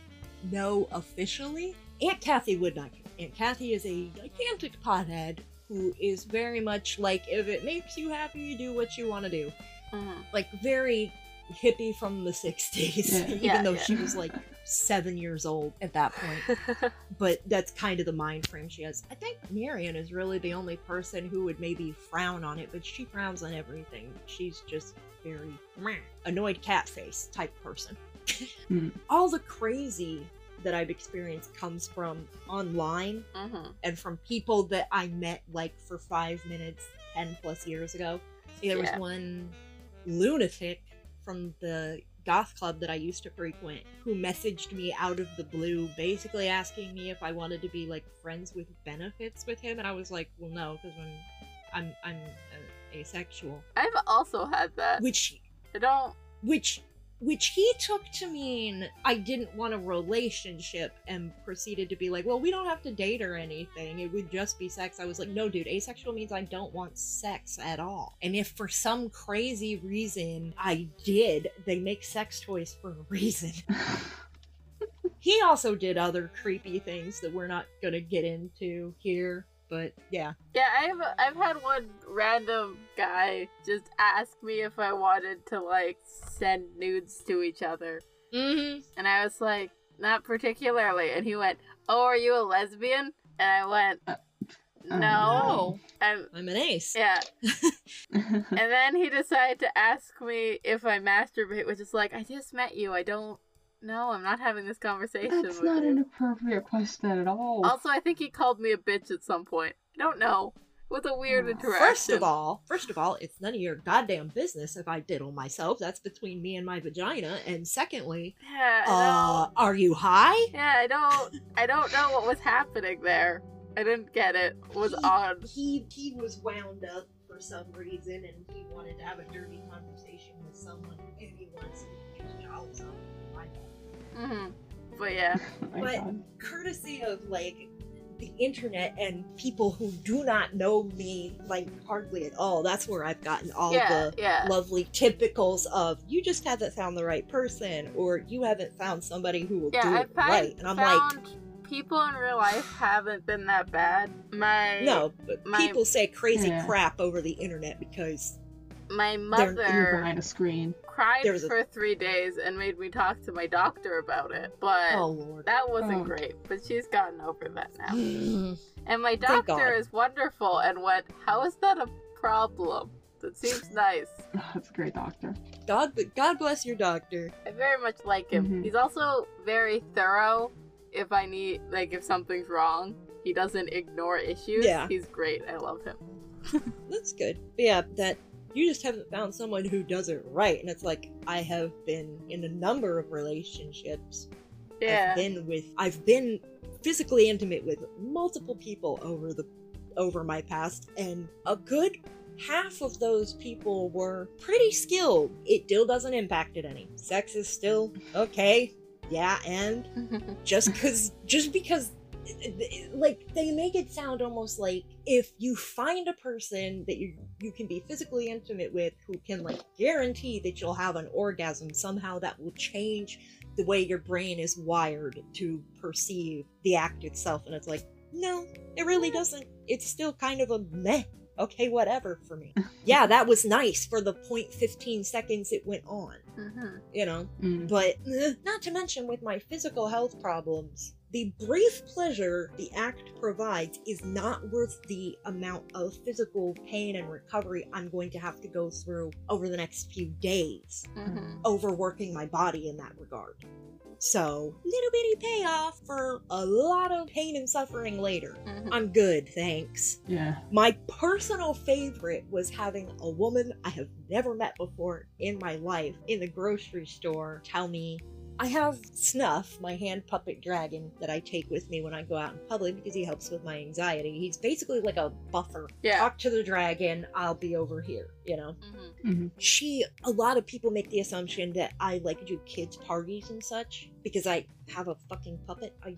Speaker 3: know officially. Aunt Kathy would not. Aunt Kathy is a gigantic pothead who is very much like, if it makes you happy, you do what you want to do.
Speaker 2: Mhm.
Speaker 3: Like, very hippie from the 60s,
Speaker 1: Yeah. [LAUGHS]
Speaker 3: even
Speaker 2: Yeah,
Speaker 3: though
Speaker 2: yeah.
Speaker 3: she was like seven years old at that point. [LAUGHS] But that's kind of the mind frame she has. I think Marion is really the only person who would maybe frown on it, but she frowns on everything. She's just very annoyed cat face type person. [LAUGHS]
Speaker 1: Hmm.
Speaker 3: All the crazy that I've experienced comes from online
Speaker 2: Mhm.
Speaker 3: and from people that I met like for five minutes 10 plus years ago. There was one lunatic from the goth club that I used to frequent who messaged me out of the blue, basically asking me if I wanted to be like friends with benefits with him, and I was like, well, no, because when I'm I'm uh, asexual,
Speaker 2: I've also had that.
Speaker 3: which
Speaker 2: I don't.
Speaker 3: which which he took to mean I didn't want a relationship and proceeded to be like, well, we don't have to date or anything. It would just be sex. I was like, no, dude, asexual means I don't want sex at all. And if for some crazy reason I did, they make sex toys for a reason. [LAUGHS] he also did other creepy things that we're not gonna get into here. But yeah.
Speaker 2: Yeah, I've I've had one random guy just ask me if I wanted to like send nudes to each other,
Speaker 3: Mm-hmm.
Speaker 2: and I was like, not particularly. And he went, "Oh, are you a lesbian?" And I went,
Speaker 1: Uh,
Speaker 2: "No."
Speaker 3: No.
Speaker 2: And
Speaker 3: I'm an ace.
Speaker 2: yeah, [LAUGHS] and then he decided to ask me if I masturbate, which is like, I just met you. I don't No, I'm not having this conversation
Speaker 1: That's
Speaker 2: with
Speaker 1: not
Speaker 2: you.
Speaker 1: an appropriate question at all.
Speaker 2: Also, I think he called me a bitch at some point. I don't know. It was a weird
Speaker 1: Oh.
Speaker 2: interaction.
Speaker 3: First of all, first of all, it's none of your goddamn business if I diddle myself. That's between me and my vagina. And secondly,
Speaker 2: yeah,
Speaker 3: uh, are you high?
Speaker 2: yeah, I don't, I don't know what was happening there. I didn't get it. It was
Speaker 3: He-
Speaker 2: odd.
Speaker 3: He he was wound up for some reason, and he wanted to have a dirty conversation with someone, and he wants bad.
Speaker 2: hmm But yeah, [LAUGHS]
Speaker 1: Oh
Speaker 3: but-
Speaker 1: God.
Speaker 3: courtesy of like the internet and people who do not know me like hardly at all. That's where I've gotten all
Speaker 2: yeah,
Speaker 3: the
Speaker 2: yeah.
Speaker 3: lovely typicals of you just haven't found the right person or you haven't found somebody who will
Speaker 2: Yeah,
Speaker 3: do
Speaker 2: I
Speaker 3: it
Speaker 2: find,
Speaker 3: right. And I'm
Speaker 2: found people in real life haven't been that bad. My
Speaker 3: no, but
Speaker 2: my-
Speaker 3: people say crazy
Speaker 1: Yeah.
Speaker 3: crap over the internet because
Speaker 2: my mother
Speaker 1: behind a screen.
Speaker 2: cried
Speaker 3: a-
Speaker 2: for three days and made me talk to my doctor about it. But
Speaker 3: oh lord.
Speaker 2: that wasn't
Speaker 1: Oh.
Speaker 2: great. But she's gotten over that now. [SIGHS] And my doctor is wonderful and went, How is that a problem? That seems nice. [LAUGHS]
Speaker 1: That's a great doctor.
Speaker 3: God, God bless your doctor.
Speaker 2: I very much like him.
Speaker 1: Mhm.
Speaker 2: He's also very thorough if I need, like, if something's wrong. He doesn't ignore issues.
Speaker 3: Yeah.
Speaker 2: He's great. I love him. [LAUGHS]
Speaker 3: That's good. But yeah, that you just haven't found someone who does it right. And it's like I have been in a number of relationships.
Speaker 2: Yeah.
Speaker 3: I've been with I've been physically intimate with multiple people over the over my past and a good half of those people were pretty skilled. It still doesn't impact it any. Sex is still okay. Yeah, and [LAUGHS] just cuz just because like they make it sound almost like if you find a person that you you can be physically intimate with who can like guarantee that you'll have an orgasm somehow that will change the way your brain is wired to perceive the act itself. And it's like no it really doesn't. It's still kind of a meh. Okay whatever for me. [LAUGHS] Yeah that was nice for the 0.15 seconds it went on
Speaker 2: Mhm.
Speaker 3: you know?
Speaker 1: Mm.
Speaker 3: but eh, not to mention with my physical health problems, the brief pleasure the act provides is not worth the amount of physical pain and recovery I'm going to have to go through over the next few days,
Speaker 2: Mhm.
Speaker 3: overworking my body in that regard. So, little bitty payoff for a lot of pain and suffering later.
Speaker 2: Mhm.
Speaker 3: I'm good, thanks.
Speaker 1: Yeah.
Speaker 3: My personal favorite was having a woman I have never met before in my life in the grocery store tell me, I have Snuff, my hand puppet dragon that I take with me when I go out in public because he helps with my anxiety. He's basically like a buffer.
Speaker 2: Yeah.
Speaker 3: Talk to the dragon, I'll be over here, you know?
Speaker 2: Mhm.
Speaker 1: hmm
Speaker 3: She, a lot of people make the assumption that I like to do kids' parties and such because I have a fucking puppet. I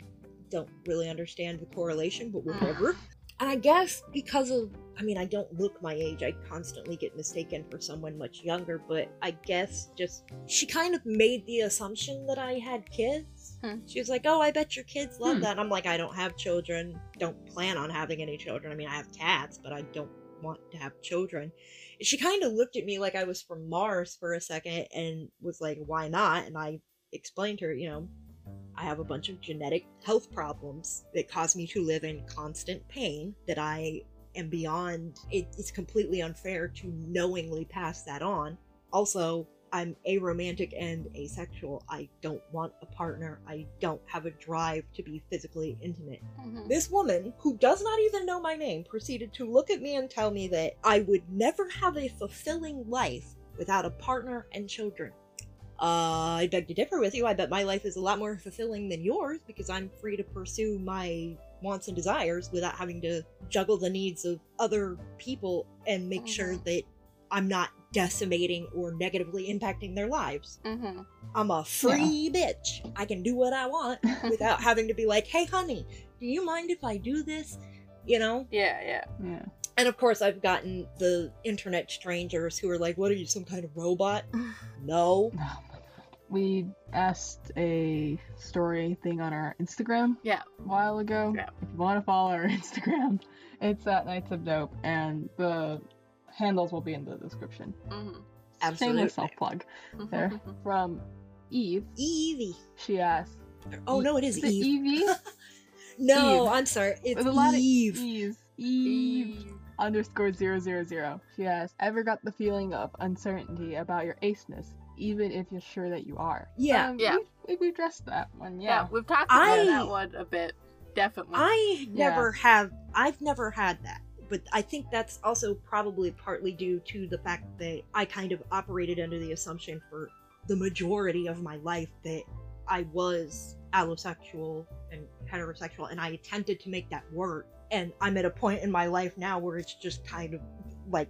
Speaker 3: don't really understand the correlation, but whatever. [SIGHS] [LAUGHS] and I guess because of, I mean, I don't look my age. I constantly get mistaken for someone much younger, but I guess just, she kind of made the assumption that I had kids.
Speaker 2: Hmm.
Speaker 3: She was like, oh, I bet your kids love
Speaker 1: Hmm.
Speaker 3: that. And I'm like, I don't have children, don't plan on having any children. I mean, I have cats, but I don't want to have children she kind of looked at me like I was from Mars for a second and was like, why not? And I explained to her, you know, I have a bunch of genetic health problems that cause me to live in constant pain that I am beyond. It, it's completely unfair to knowingly pass that on. Also, I'm aromantic and asexual. I don't want a partner. I don't have a drive to be physically intimate.
Speaker 2: Mhm.
Speaker 3: This woman, who does not even know my name, proceeded to look at me and tell me that I would never have a fulfilling life without a partner and children. Uh, I beg to differ with you. I bet my life is a lot more fulfilling than yours because I'm free to pursue my wants and desires without having to juggle the needs of other people and make sure
Speaker 2: Mhm.
Speaker 3: that I'm not decimating or negatively impacting their lives.
Speaker 2: Mhm.
Speaker 3: I'm a free bitch. I can do what I want [LAUGHS] without having to be like, hey, honey, do you mind if I do this? You know?
Speaker 2: Yeah, yeah.
Speaker 1: Yeah.
Speaker 3: And of course, I've gotten the internet strangers who are like, what are you, some kind of robot? [SIGHS] No.
Speaker 1: Oh my god. We asked a story thing on our Instagram
Speaker 2: Yeah.
Speaker 1: a while ago.
Speaker 2: Yeah.
Speaker 1: If you want to follow our [LAUGHS] Instagram, it's at Knights of Nope, and the handles will be in the description.
Speaker 2: Mhm.
Speaker 3: Absolutely.
Speaker 1: Shameless self plug there.
Speaker 2: Mhm.
Speaker 1: From Eve,
Speaker 3: Evie.
Speaker 1: she asked.
Speaker 3: Oh, no, it is
Speaker 1: Is it
Speaker 3: Eve.
Speaker 1: Evie? [LAUGHS] [LAUGHS]
Speaker 3: No,
Speaker 1: Eve.
Speaker 3: I'm sorry. It's
Speaker 1: There's a lot of
Speaker 3: Eve.
Speaker 1: Eves. Eve. underscore zero zero zero. She asks, ever got the feeling of uncertainty about your aceness, even if you're sure that you are?
Speaker 3: Yeah.
Speaker 1: Um,
Speaker 2: Yeah.
Speaker 1: We've, think we addressed that one.
Speaker 2: Yeah,
Speaker 1: Yeah.
Speaker 2: we've talked about
Speaker 3: I-
Speaker 2: that one a bit. Definitely.
Speaker 3: I
Speaker 1: Yeah.
Speaker 3: never have. I've never had that. But I think that's also probably partly due to the fact that I kind of operated under the assumption for the majority of my life that I was allosexual and heterosexual, and I attempted to make that work. And I'm at a point in my life now where it's just kind of like,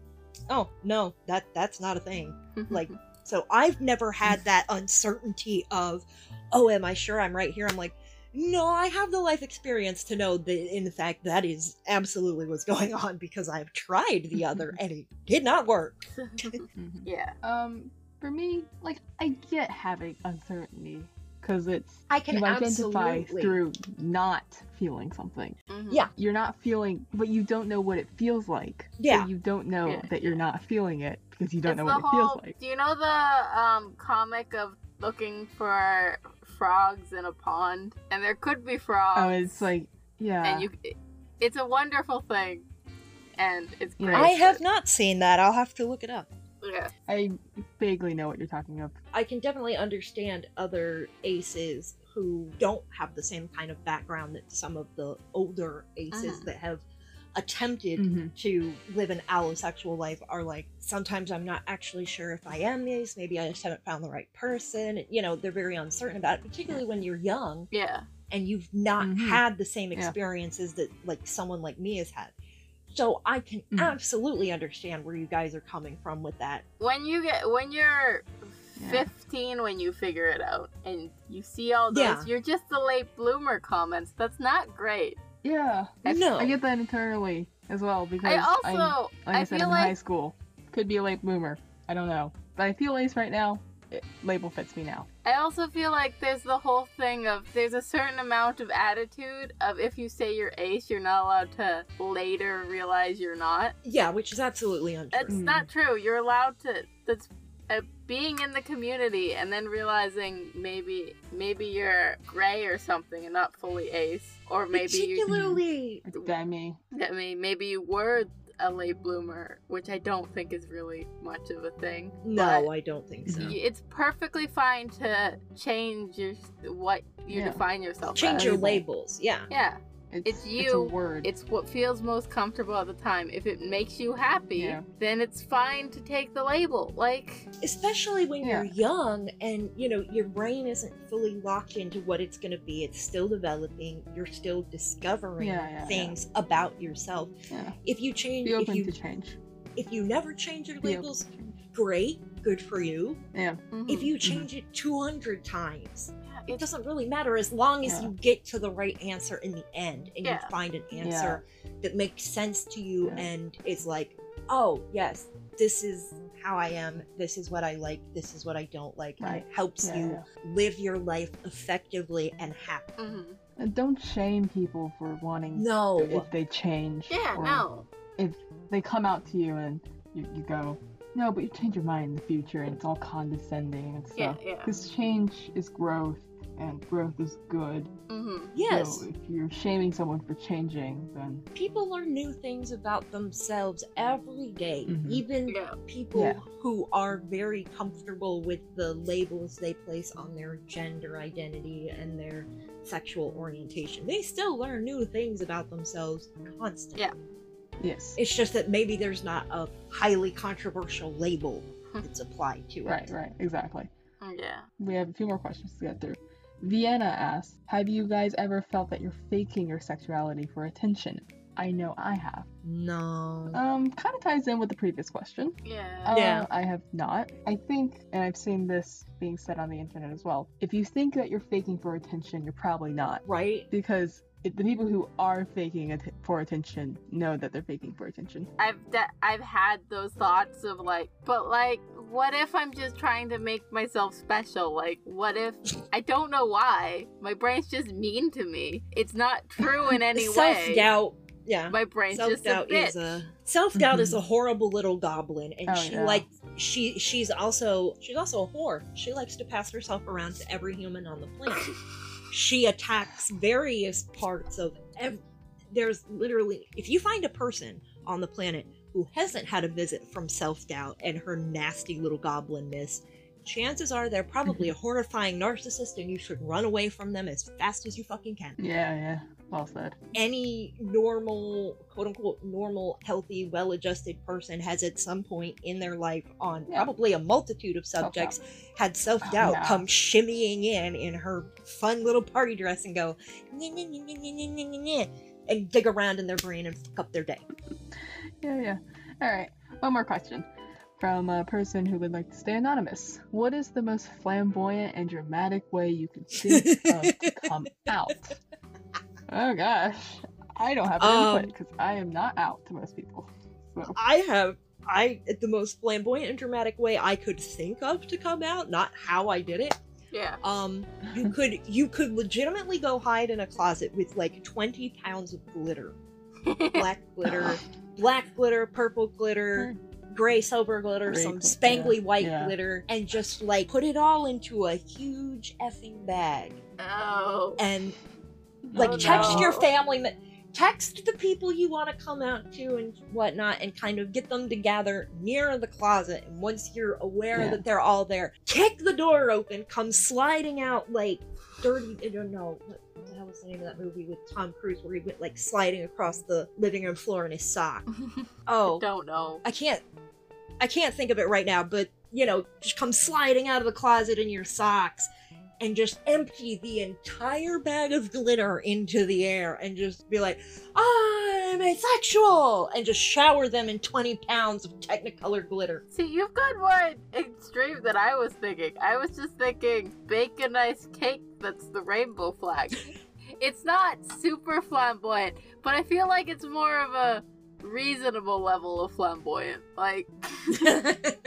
Speaker 3: oh no, that that's not a thing. [LAUGHS] like so I've never had that uncertainty of, oh, am I sure I'm right here? I'm like, no, I have the life experience to know that in fact that is absolutely what's going on because I've tried the other [LAUGHS] and it did not work. [LAUGHS]
Speaker 1: Mhm.
Speaker 2: yeah.
Speaker 1: Um, for me, like I get having uncertainty because it's
Speaker 3: I can
Speaker 1: you identify
Speaker 3: absolutely
Speaker 1: through not feeling something.
Speaker 2: Mhm.
Speaker 3: Yeah.
Speaker 1: You're not feeling, but you don't know what it feels like. So
Speaker 3: Yeah.
Speaker 1: you don't know
Speaker 2: Yeah.
Speaker 1: that you're not feeling it because you don't
Speaker 2: It's
Speaker 1: know
Speaker 2: the
Speaker 1: what it feels like.
Speaker 2: Do you know the um comic of looking for frogs in a pond? And there could be frogs.
Speaker 1: Oh, it's like yeah.
Speaker 2: and you it's a wonderful thing. And it's great.
Speaker 3: I have
Speaker 2: but-
Speaker 3: not seen that. I'll have to look it up.
Speaker 2: Yeah.
Speaker 1: I vaguely know what you're talking of.
Speaker 3: I can definitely understand other aces who don't have the same kind of background that some of the older aces
Speaker 2: Mhm.
Speaker 3: that have attempted
Speaker 1: Mhm.
Speaker 3: to live an allosexual life are like sometimes I'm not actually sure if I am this, maybe I just haven't found the right person. You know, they're very uncertain about it, particularly when you're young
Speaker 2: Yeah.
Speaker 3: and you've not
Speaker 1: Mhm.
Speaker 3: had the same
Speaker 1: Yeah.
Speaker 3: experiences that like someone like me has had. So I can
Speaker 1: Mhm.
Speaker 3: absolutely understand where you guys are coming from with that.
Speaker 2: When you get when you're
Speaker 1: Yeah.
Speaker 2: 15 when you figure it out and you see all those
Speaker 3: Yeah.
Speaker 2: you're just the late bloomer comments. That's not great.
Speaker 1: Yeah,
Speaker 2: I-
Speaker 3: no.
Speaker 1: I get that entirely as well because
Speaker 2: I also
Speaker 1: I'm- like I,
Speaker 2: I
Speaker 1: said,
Speaker 2: feel
Speaker 1: I'm in high school. Could be a late bloomer. I don't know, but I feel ace right now. It, label fits me now.
Speaker 2: I also feel like there's the whole thing of there's a certain amount of attitude of if you say you're ace, you're not allowed to later realize you're not.
Speaker 3: Yeah, which is absolutely untrue.
Speaker 2: That's
Speaker 1: Mm.
Speaker 2: not true. You're allowed to. That's uh, being in the community and then realizing maybe maybe you're gray or something and not fully ace, or maybe you.
Speaker 3: particularly
Speaker 1: It's Demi.
Speaker 2: I mean, maybe you were a late bloomer, which I don't think is really much of a thing.
Speaker 3: no,
Speaker 2: but
Speaker 3: I don't think so.
Speaker 2: It's perfectly fine to change your what you
Speaker 1: Yeah.
Speaker 2: define yourself
Speaker 3: Change
Speaker 2: as.
Speaker 3: your labels, yeah.
Speaker 2: Yeah,
Speaker 1: It's,
Speaker 2: It's
Speaker 1: It's a
Speaker 2: you.
Speaker 1: word.
Speaker 2: it's what feels most comfortable at the time. If it makes you happy,
Speaker 1: Yeah.
Speaker 2: then it's fine to take the label. Like,
Speaker 3: Especially when
Speaker 1: Yeah.
Speaker 3: you're young and you know your brain isn't fully locked into what it's going to be. It's still developing. You're still discovering
Speaker 1: Yeah, yeah, yeah.
Speaker 3: things about yourself.
Speaker 1: yeah.
Speaker 3: If you change,
Speaker 1: Be
Speaker 3: if you
Speaker 1: to change.
Speaker 3: if you never change your
Speaker 1: Be
Speaker 3: labels,
Speaker 1: change.
Speaker 3: great, good for you.
Speaker 1: Yeah.
Speaker 2: mhm.
Speaker 3: If you change it 200 times, it doesn't really matter as long as
Speaker 1: Yeah.
Speaker 3: you get to the right answer in the end and
Speaker 2: Yeah.
Speaker 3: you find an answer that makes sense to you
Speaker 1: Yeah.
Speaker 3: and is like, oh, yes, this is how I am, this is what I like, this is what I don't like, and
Speaker 1: Right.
Speaker 3: it helps
Speaker 1: Yeah,
Speaker 3: you
Speaker 1: yeah.
Speaker 3: live your life effectively and happy.
Speaker 2: mhm.
Speaker 1: And don't shame people for wanting
Speaker 3: No.
Speaker 1: if they change.
Speaker 2: yeah,
Speaker 1: or
Speaker 2: no,
Speaker 1: If they come out to you and you, you go, no, but you change your mind in the future and it's all condescending and stuff.
Speaker 2: yeah,
Speaker 1: stuff.
Speaker 2: yeah.
Speaker 1: Because change is growth and growth is good.
Speaker 2: hmm
Speaker 3: Yes,
Speaker 1: So if you're shaming someone for changing, then
Speaker 3: people learn new things about themselves every day.
Speaker 1: Mhm.
Speaker 3: even
Speaker 2: Yeah,
Speaker 3: people
Speaker 1: Yeah.
Speaker 3: who are very comfortable with the labels they place on their gender identity and their sexual orientation. They still learn new things about themselves constantly.
Speaker 2: Yeah.
Speaker 1: yes.
Speaker 3: It's just that maybe there's not a highly controversial label that's applied to it.
Speaker 1: Right, right, exactly.
Speaker 2: yeah.
Speaker 1: We have a few more questions to get through. Vienna asks, Have you guys ever felt that you're faking your sexuality for attention? I know I have.
Speaker 3: No.
Speaker 1: Um, kind of ties in with the previous question.
Speaker 2: Yeah.
Speaker 1: Uh,
Speaker 3: Yeah.
Speaker 1: I have not. I think, and I've seen this being said on the internet as well. If you think that you're faking for attention, you're probably not.
Speaker 3: right?
Speaker 1: Because it, the people who are faking it for attention know that they're faking for attention.
Speaker 2: I've de- I've had those thoughts of like, but like, what if I'm just trying to make myself special? Like, what if [LAUGHS] I don't know why my brain's just mean to me? It's not true in any
Speaker 3: Self [LAUGHS]
Speaker 2: way.
Speaker 3: Self doubt. Yeah.
Speaker 2: My brain's
Speaker 3: Self
Speaker 2: just a
Speaker 3: doubt
Speaker 2: bitch.
Speaker 3: is a self doubt is a horrible little goblin, and
Speaker 1: Oh,
Speaker 3: she
Speaker 1: yeah.
Speaker 3: like she she's also she's also a whore. She likes to pass herself around to every human on the planet. [LAUGHS] she attacks various parts of ev- there's literally if you find a person on the planet who hasn't had a visit from self doubt and her nasty little goblinness, chances are they're probably a [LAUGHS] horrifying narcissist and you should run away from them as fast as you fucking can.
Speaker 1: Yeah, yeah. Well said.
Speaker 3: Any normal, quote unquote, normal, healthy, well adjusted person has at some point in their life, on
Speaker 1: Yeah.
Speaker 3: probably a multitude of subjects, had self doubt
Speaker 1: yeah.
Speaker 3: Oh, come shimmying in in her fun little party dress and go, and dig around in their brain and fuck up their day.
Speaker 1: Yeah, yeah. All right. One more question from a person who would like to stay anonymous. What is the most flamboyant and dramatic way you could think of to [LAUGHS] come out? Oh gosh, I don't have an
Speaker 3: Um,
Speaker 1: input because I am not out to most people. So
Speaker 3: I have I the most flamboyant and dramatic way I could think of to come out, not how I did it.
Speaker 2: Yeah.
Speaker 3: Um, you [LAUGHS] could you could legitimately go hide in a closet with like twenty pounds of glitter, [LAUGHS] black glitter, black glitter, purple glitter, hmm. gray silver glitter,
Speaker 1: Gray
Speaker 3: some
Speaker 1: gl-
Speaker 3: spangly
Speaker 1: yeah,
Speaker 3: white
Speaker 1: yeah.
Speaker 3: glitter, and just like put it all into a huge effing bag
Speaker 2: oh.
Speaker 3: and oh, like
Speaker 2: Oh,
Speaker 3: text your family me- text the people you want to come out to and whatnot and kind of get them to gather near the closet and once you're aware
Speaker 1: Yeah.
Speaker 3: that they're all there kick the door open come sliding out like dirty i don't know what the hell was the name of that movie with tom cruise where he went like sliding across the living room floor in his sock? [LAUGHS] Oh.
Speaker 2: Don't know.
Speaker 3: i can't i can't think of it right now but you know just come sliding out of the closet in your socks and just empty the entire bag of glitter into the air and just be like, I'm asexual! And just shower them in 20 pounds of Technicolor glitter.
Speaker 2: See, you've gone more extreme than I was thinking. I was just thinking bake a nice cake that's the rainbow flag. [LAUGHS] it's not super flamboyant, but I feel like it's more of a reasonable level of flamboyant. Like, [LAUGHS]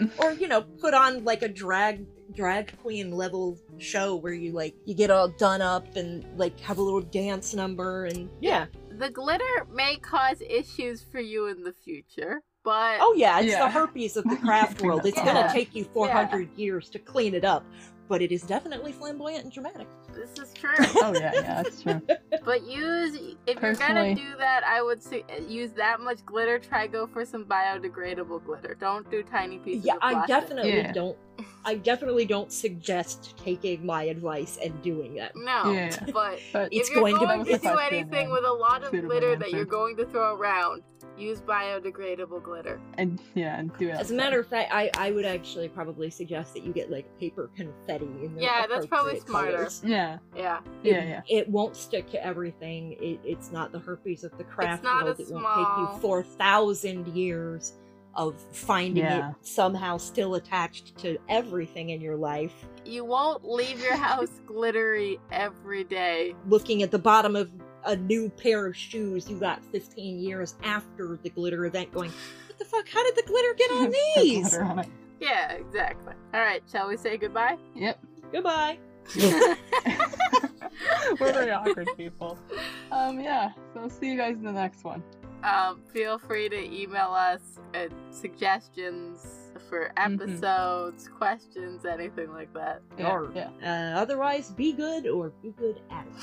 Speaker 2: [LAUGHS]
Speaker 3: or, you know, put on like a drag drag queen level show where you like you get all done up and like have a little dance number and yeah.
Speaker 2: the glitter may cause issues for you in the future, but
Speaker 3: Oh yeah, it's the
Speaker 1: Yeah.
Speaker 3: herpes of the craft world. It's
Speaker 2: Yeah.
Speaker 3: gonna take you 400 years to clean it up, but it is definitely flamboyant and dramatic.
Speaker 2: This is true.
Speaker 1: oh yeah, yeah, that's true. [LAUGHS]
Speaker 2: But use if you're gonna do that, I would su- use that much glitter. Try go for some biodegradable glitter. Don't do tiny pieces.
Speaker 3: Yeah,
Speaker 2: of
Speaker 3: I definitely
Speaker 1: Yeah.
Speaker 3: don't. I definitely don't suggest taking my advice and doing that.
Speaker 2: No,
Speaker 1: Yeah.
Speaker 2: but
Speaker 1: But
Speaker 3: It's
Speaker 2: if you're
Speaker 3: going
Speaker 2: going,
Speaker 3: to
Speaker 2: to, do anything with a lot of
Speaker 1: suitable
Speaker 2: glitter that you're going to throw around, use biodegradable glitter.
Speaker 1: and yeah, and do it.
Speaker 3: As a matter of fact, I, I would actually probably suggest that you get like paper confetti. In the
Speaker 2: Yeah, that's probably smarter.
Speaker 3: colors.
Speaker 1: yeah,
Speaker 2: Yeah,
Speaker 3: It,
Speaker 1: yeah, yeah.
Speaker 3: It won't stick to everything. It, it's not the herpes of the craft
Speaker 2: not
Speaker 3: world.
Speaker 2: a
Speaker 3: It won't take you four thousand years of finding
Speaker 1: Yeah.
Speaker 3: it somehow still attached to everything in your life.
Speaker 2: you won't leave your house glittery every day.
Speaker 3: looking at the bottom of a new pair of shoes you got 15 years after the glitter event going what the fuck how did the glitter get [LAUGHS] on these
Speaker 1: on.
Speaker 2: Yeah, exactly. All right, shall we say goodbye?
Speaker 1: Yep.
Speaker 3: goodbye [LAUGHS]
Speaker 1: We're very awkward [LAUGHS] people. Um, yeah. So see you guys in the next one.
Speaker 2: um, feel free to email us uh, suggestions for episodes, questions, anything like that.
Speaker 1: Yeah,
Speaker 3: Or,
Speaker 1: yeah.
Speaker 3: uh, otherwise be good or be good at it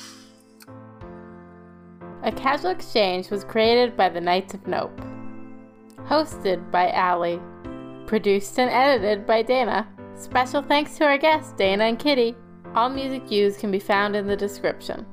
Speaker 2: A Casual Exchange was created by the Knights of Nope. Hosted by Ali. Produced and edited by Dana. Special thanks to our guests, Dana and Kitty. All music used can be found in the description.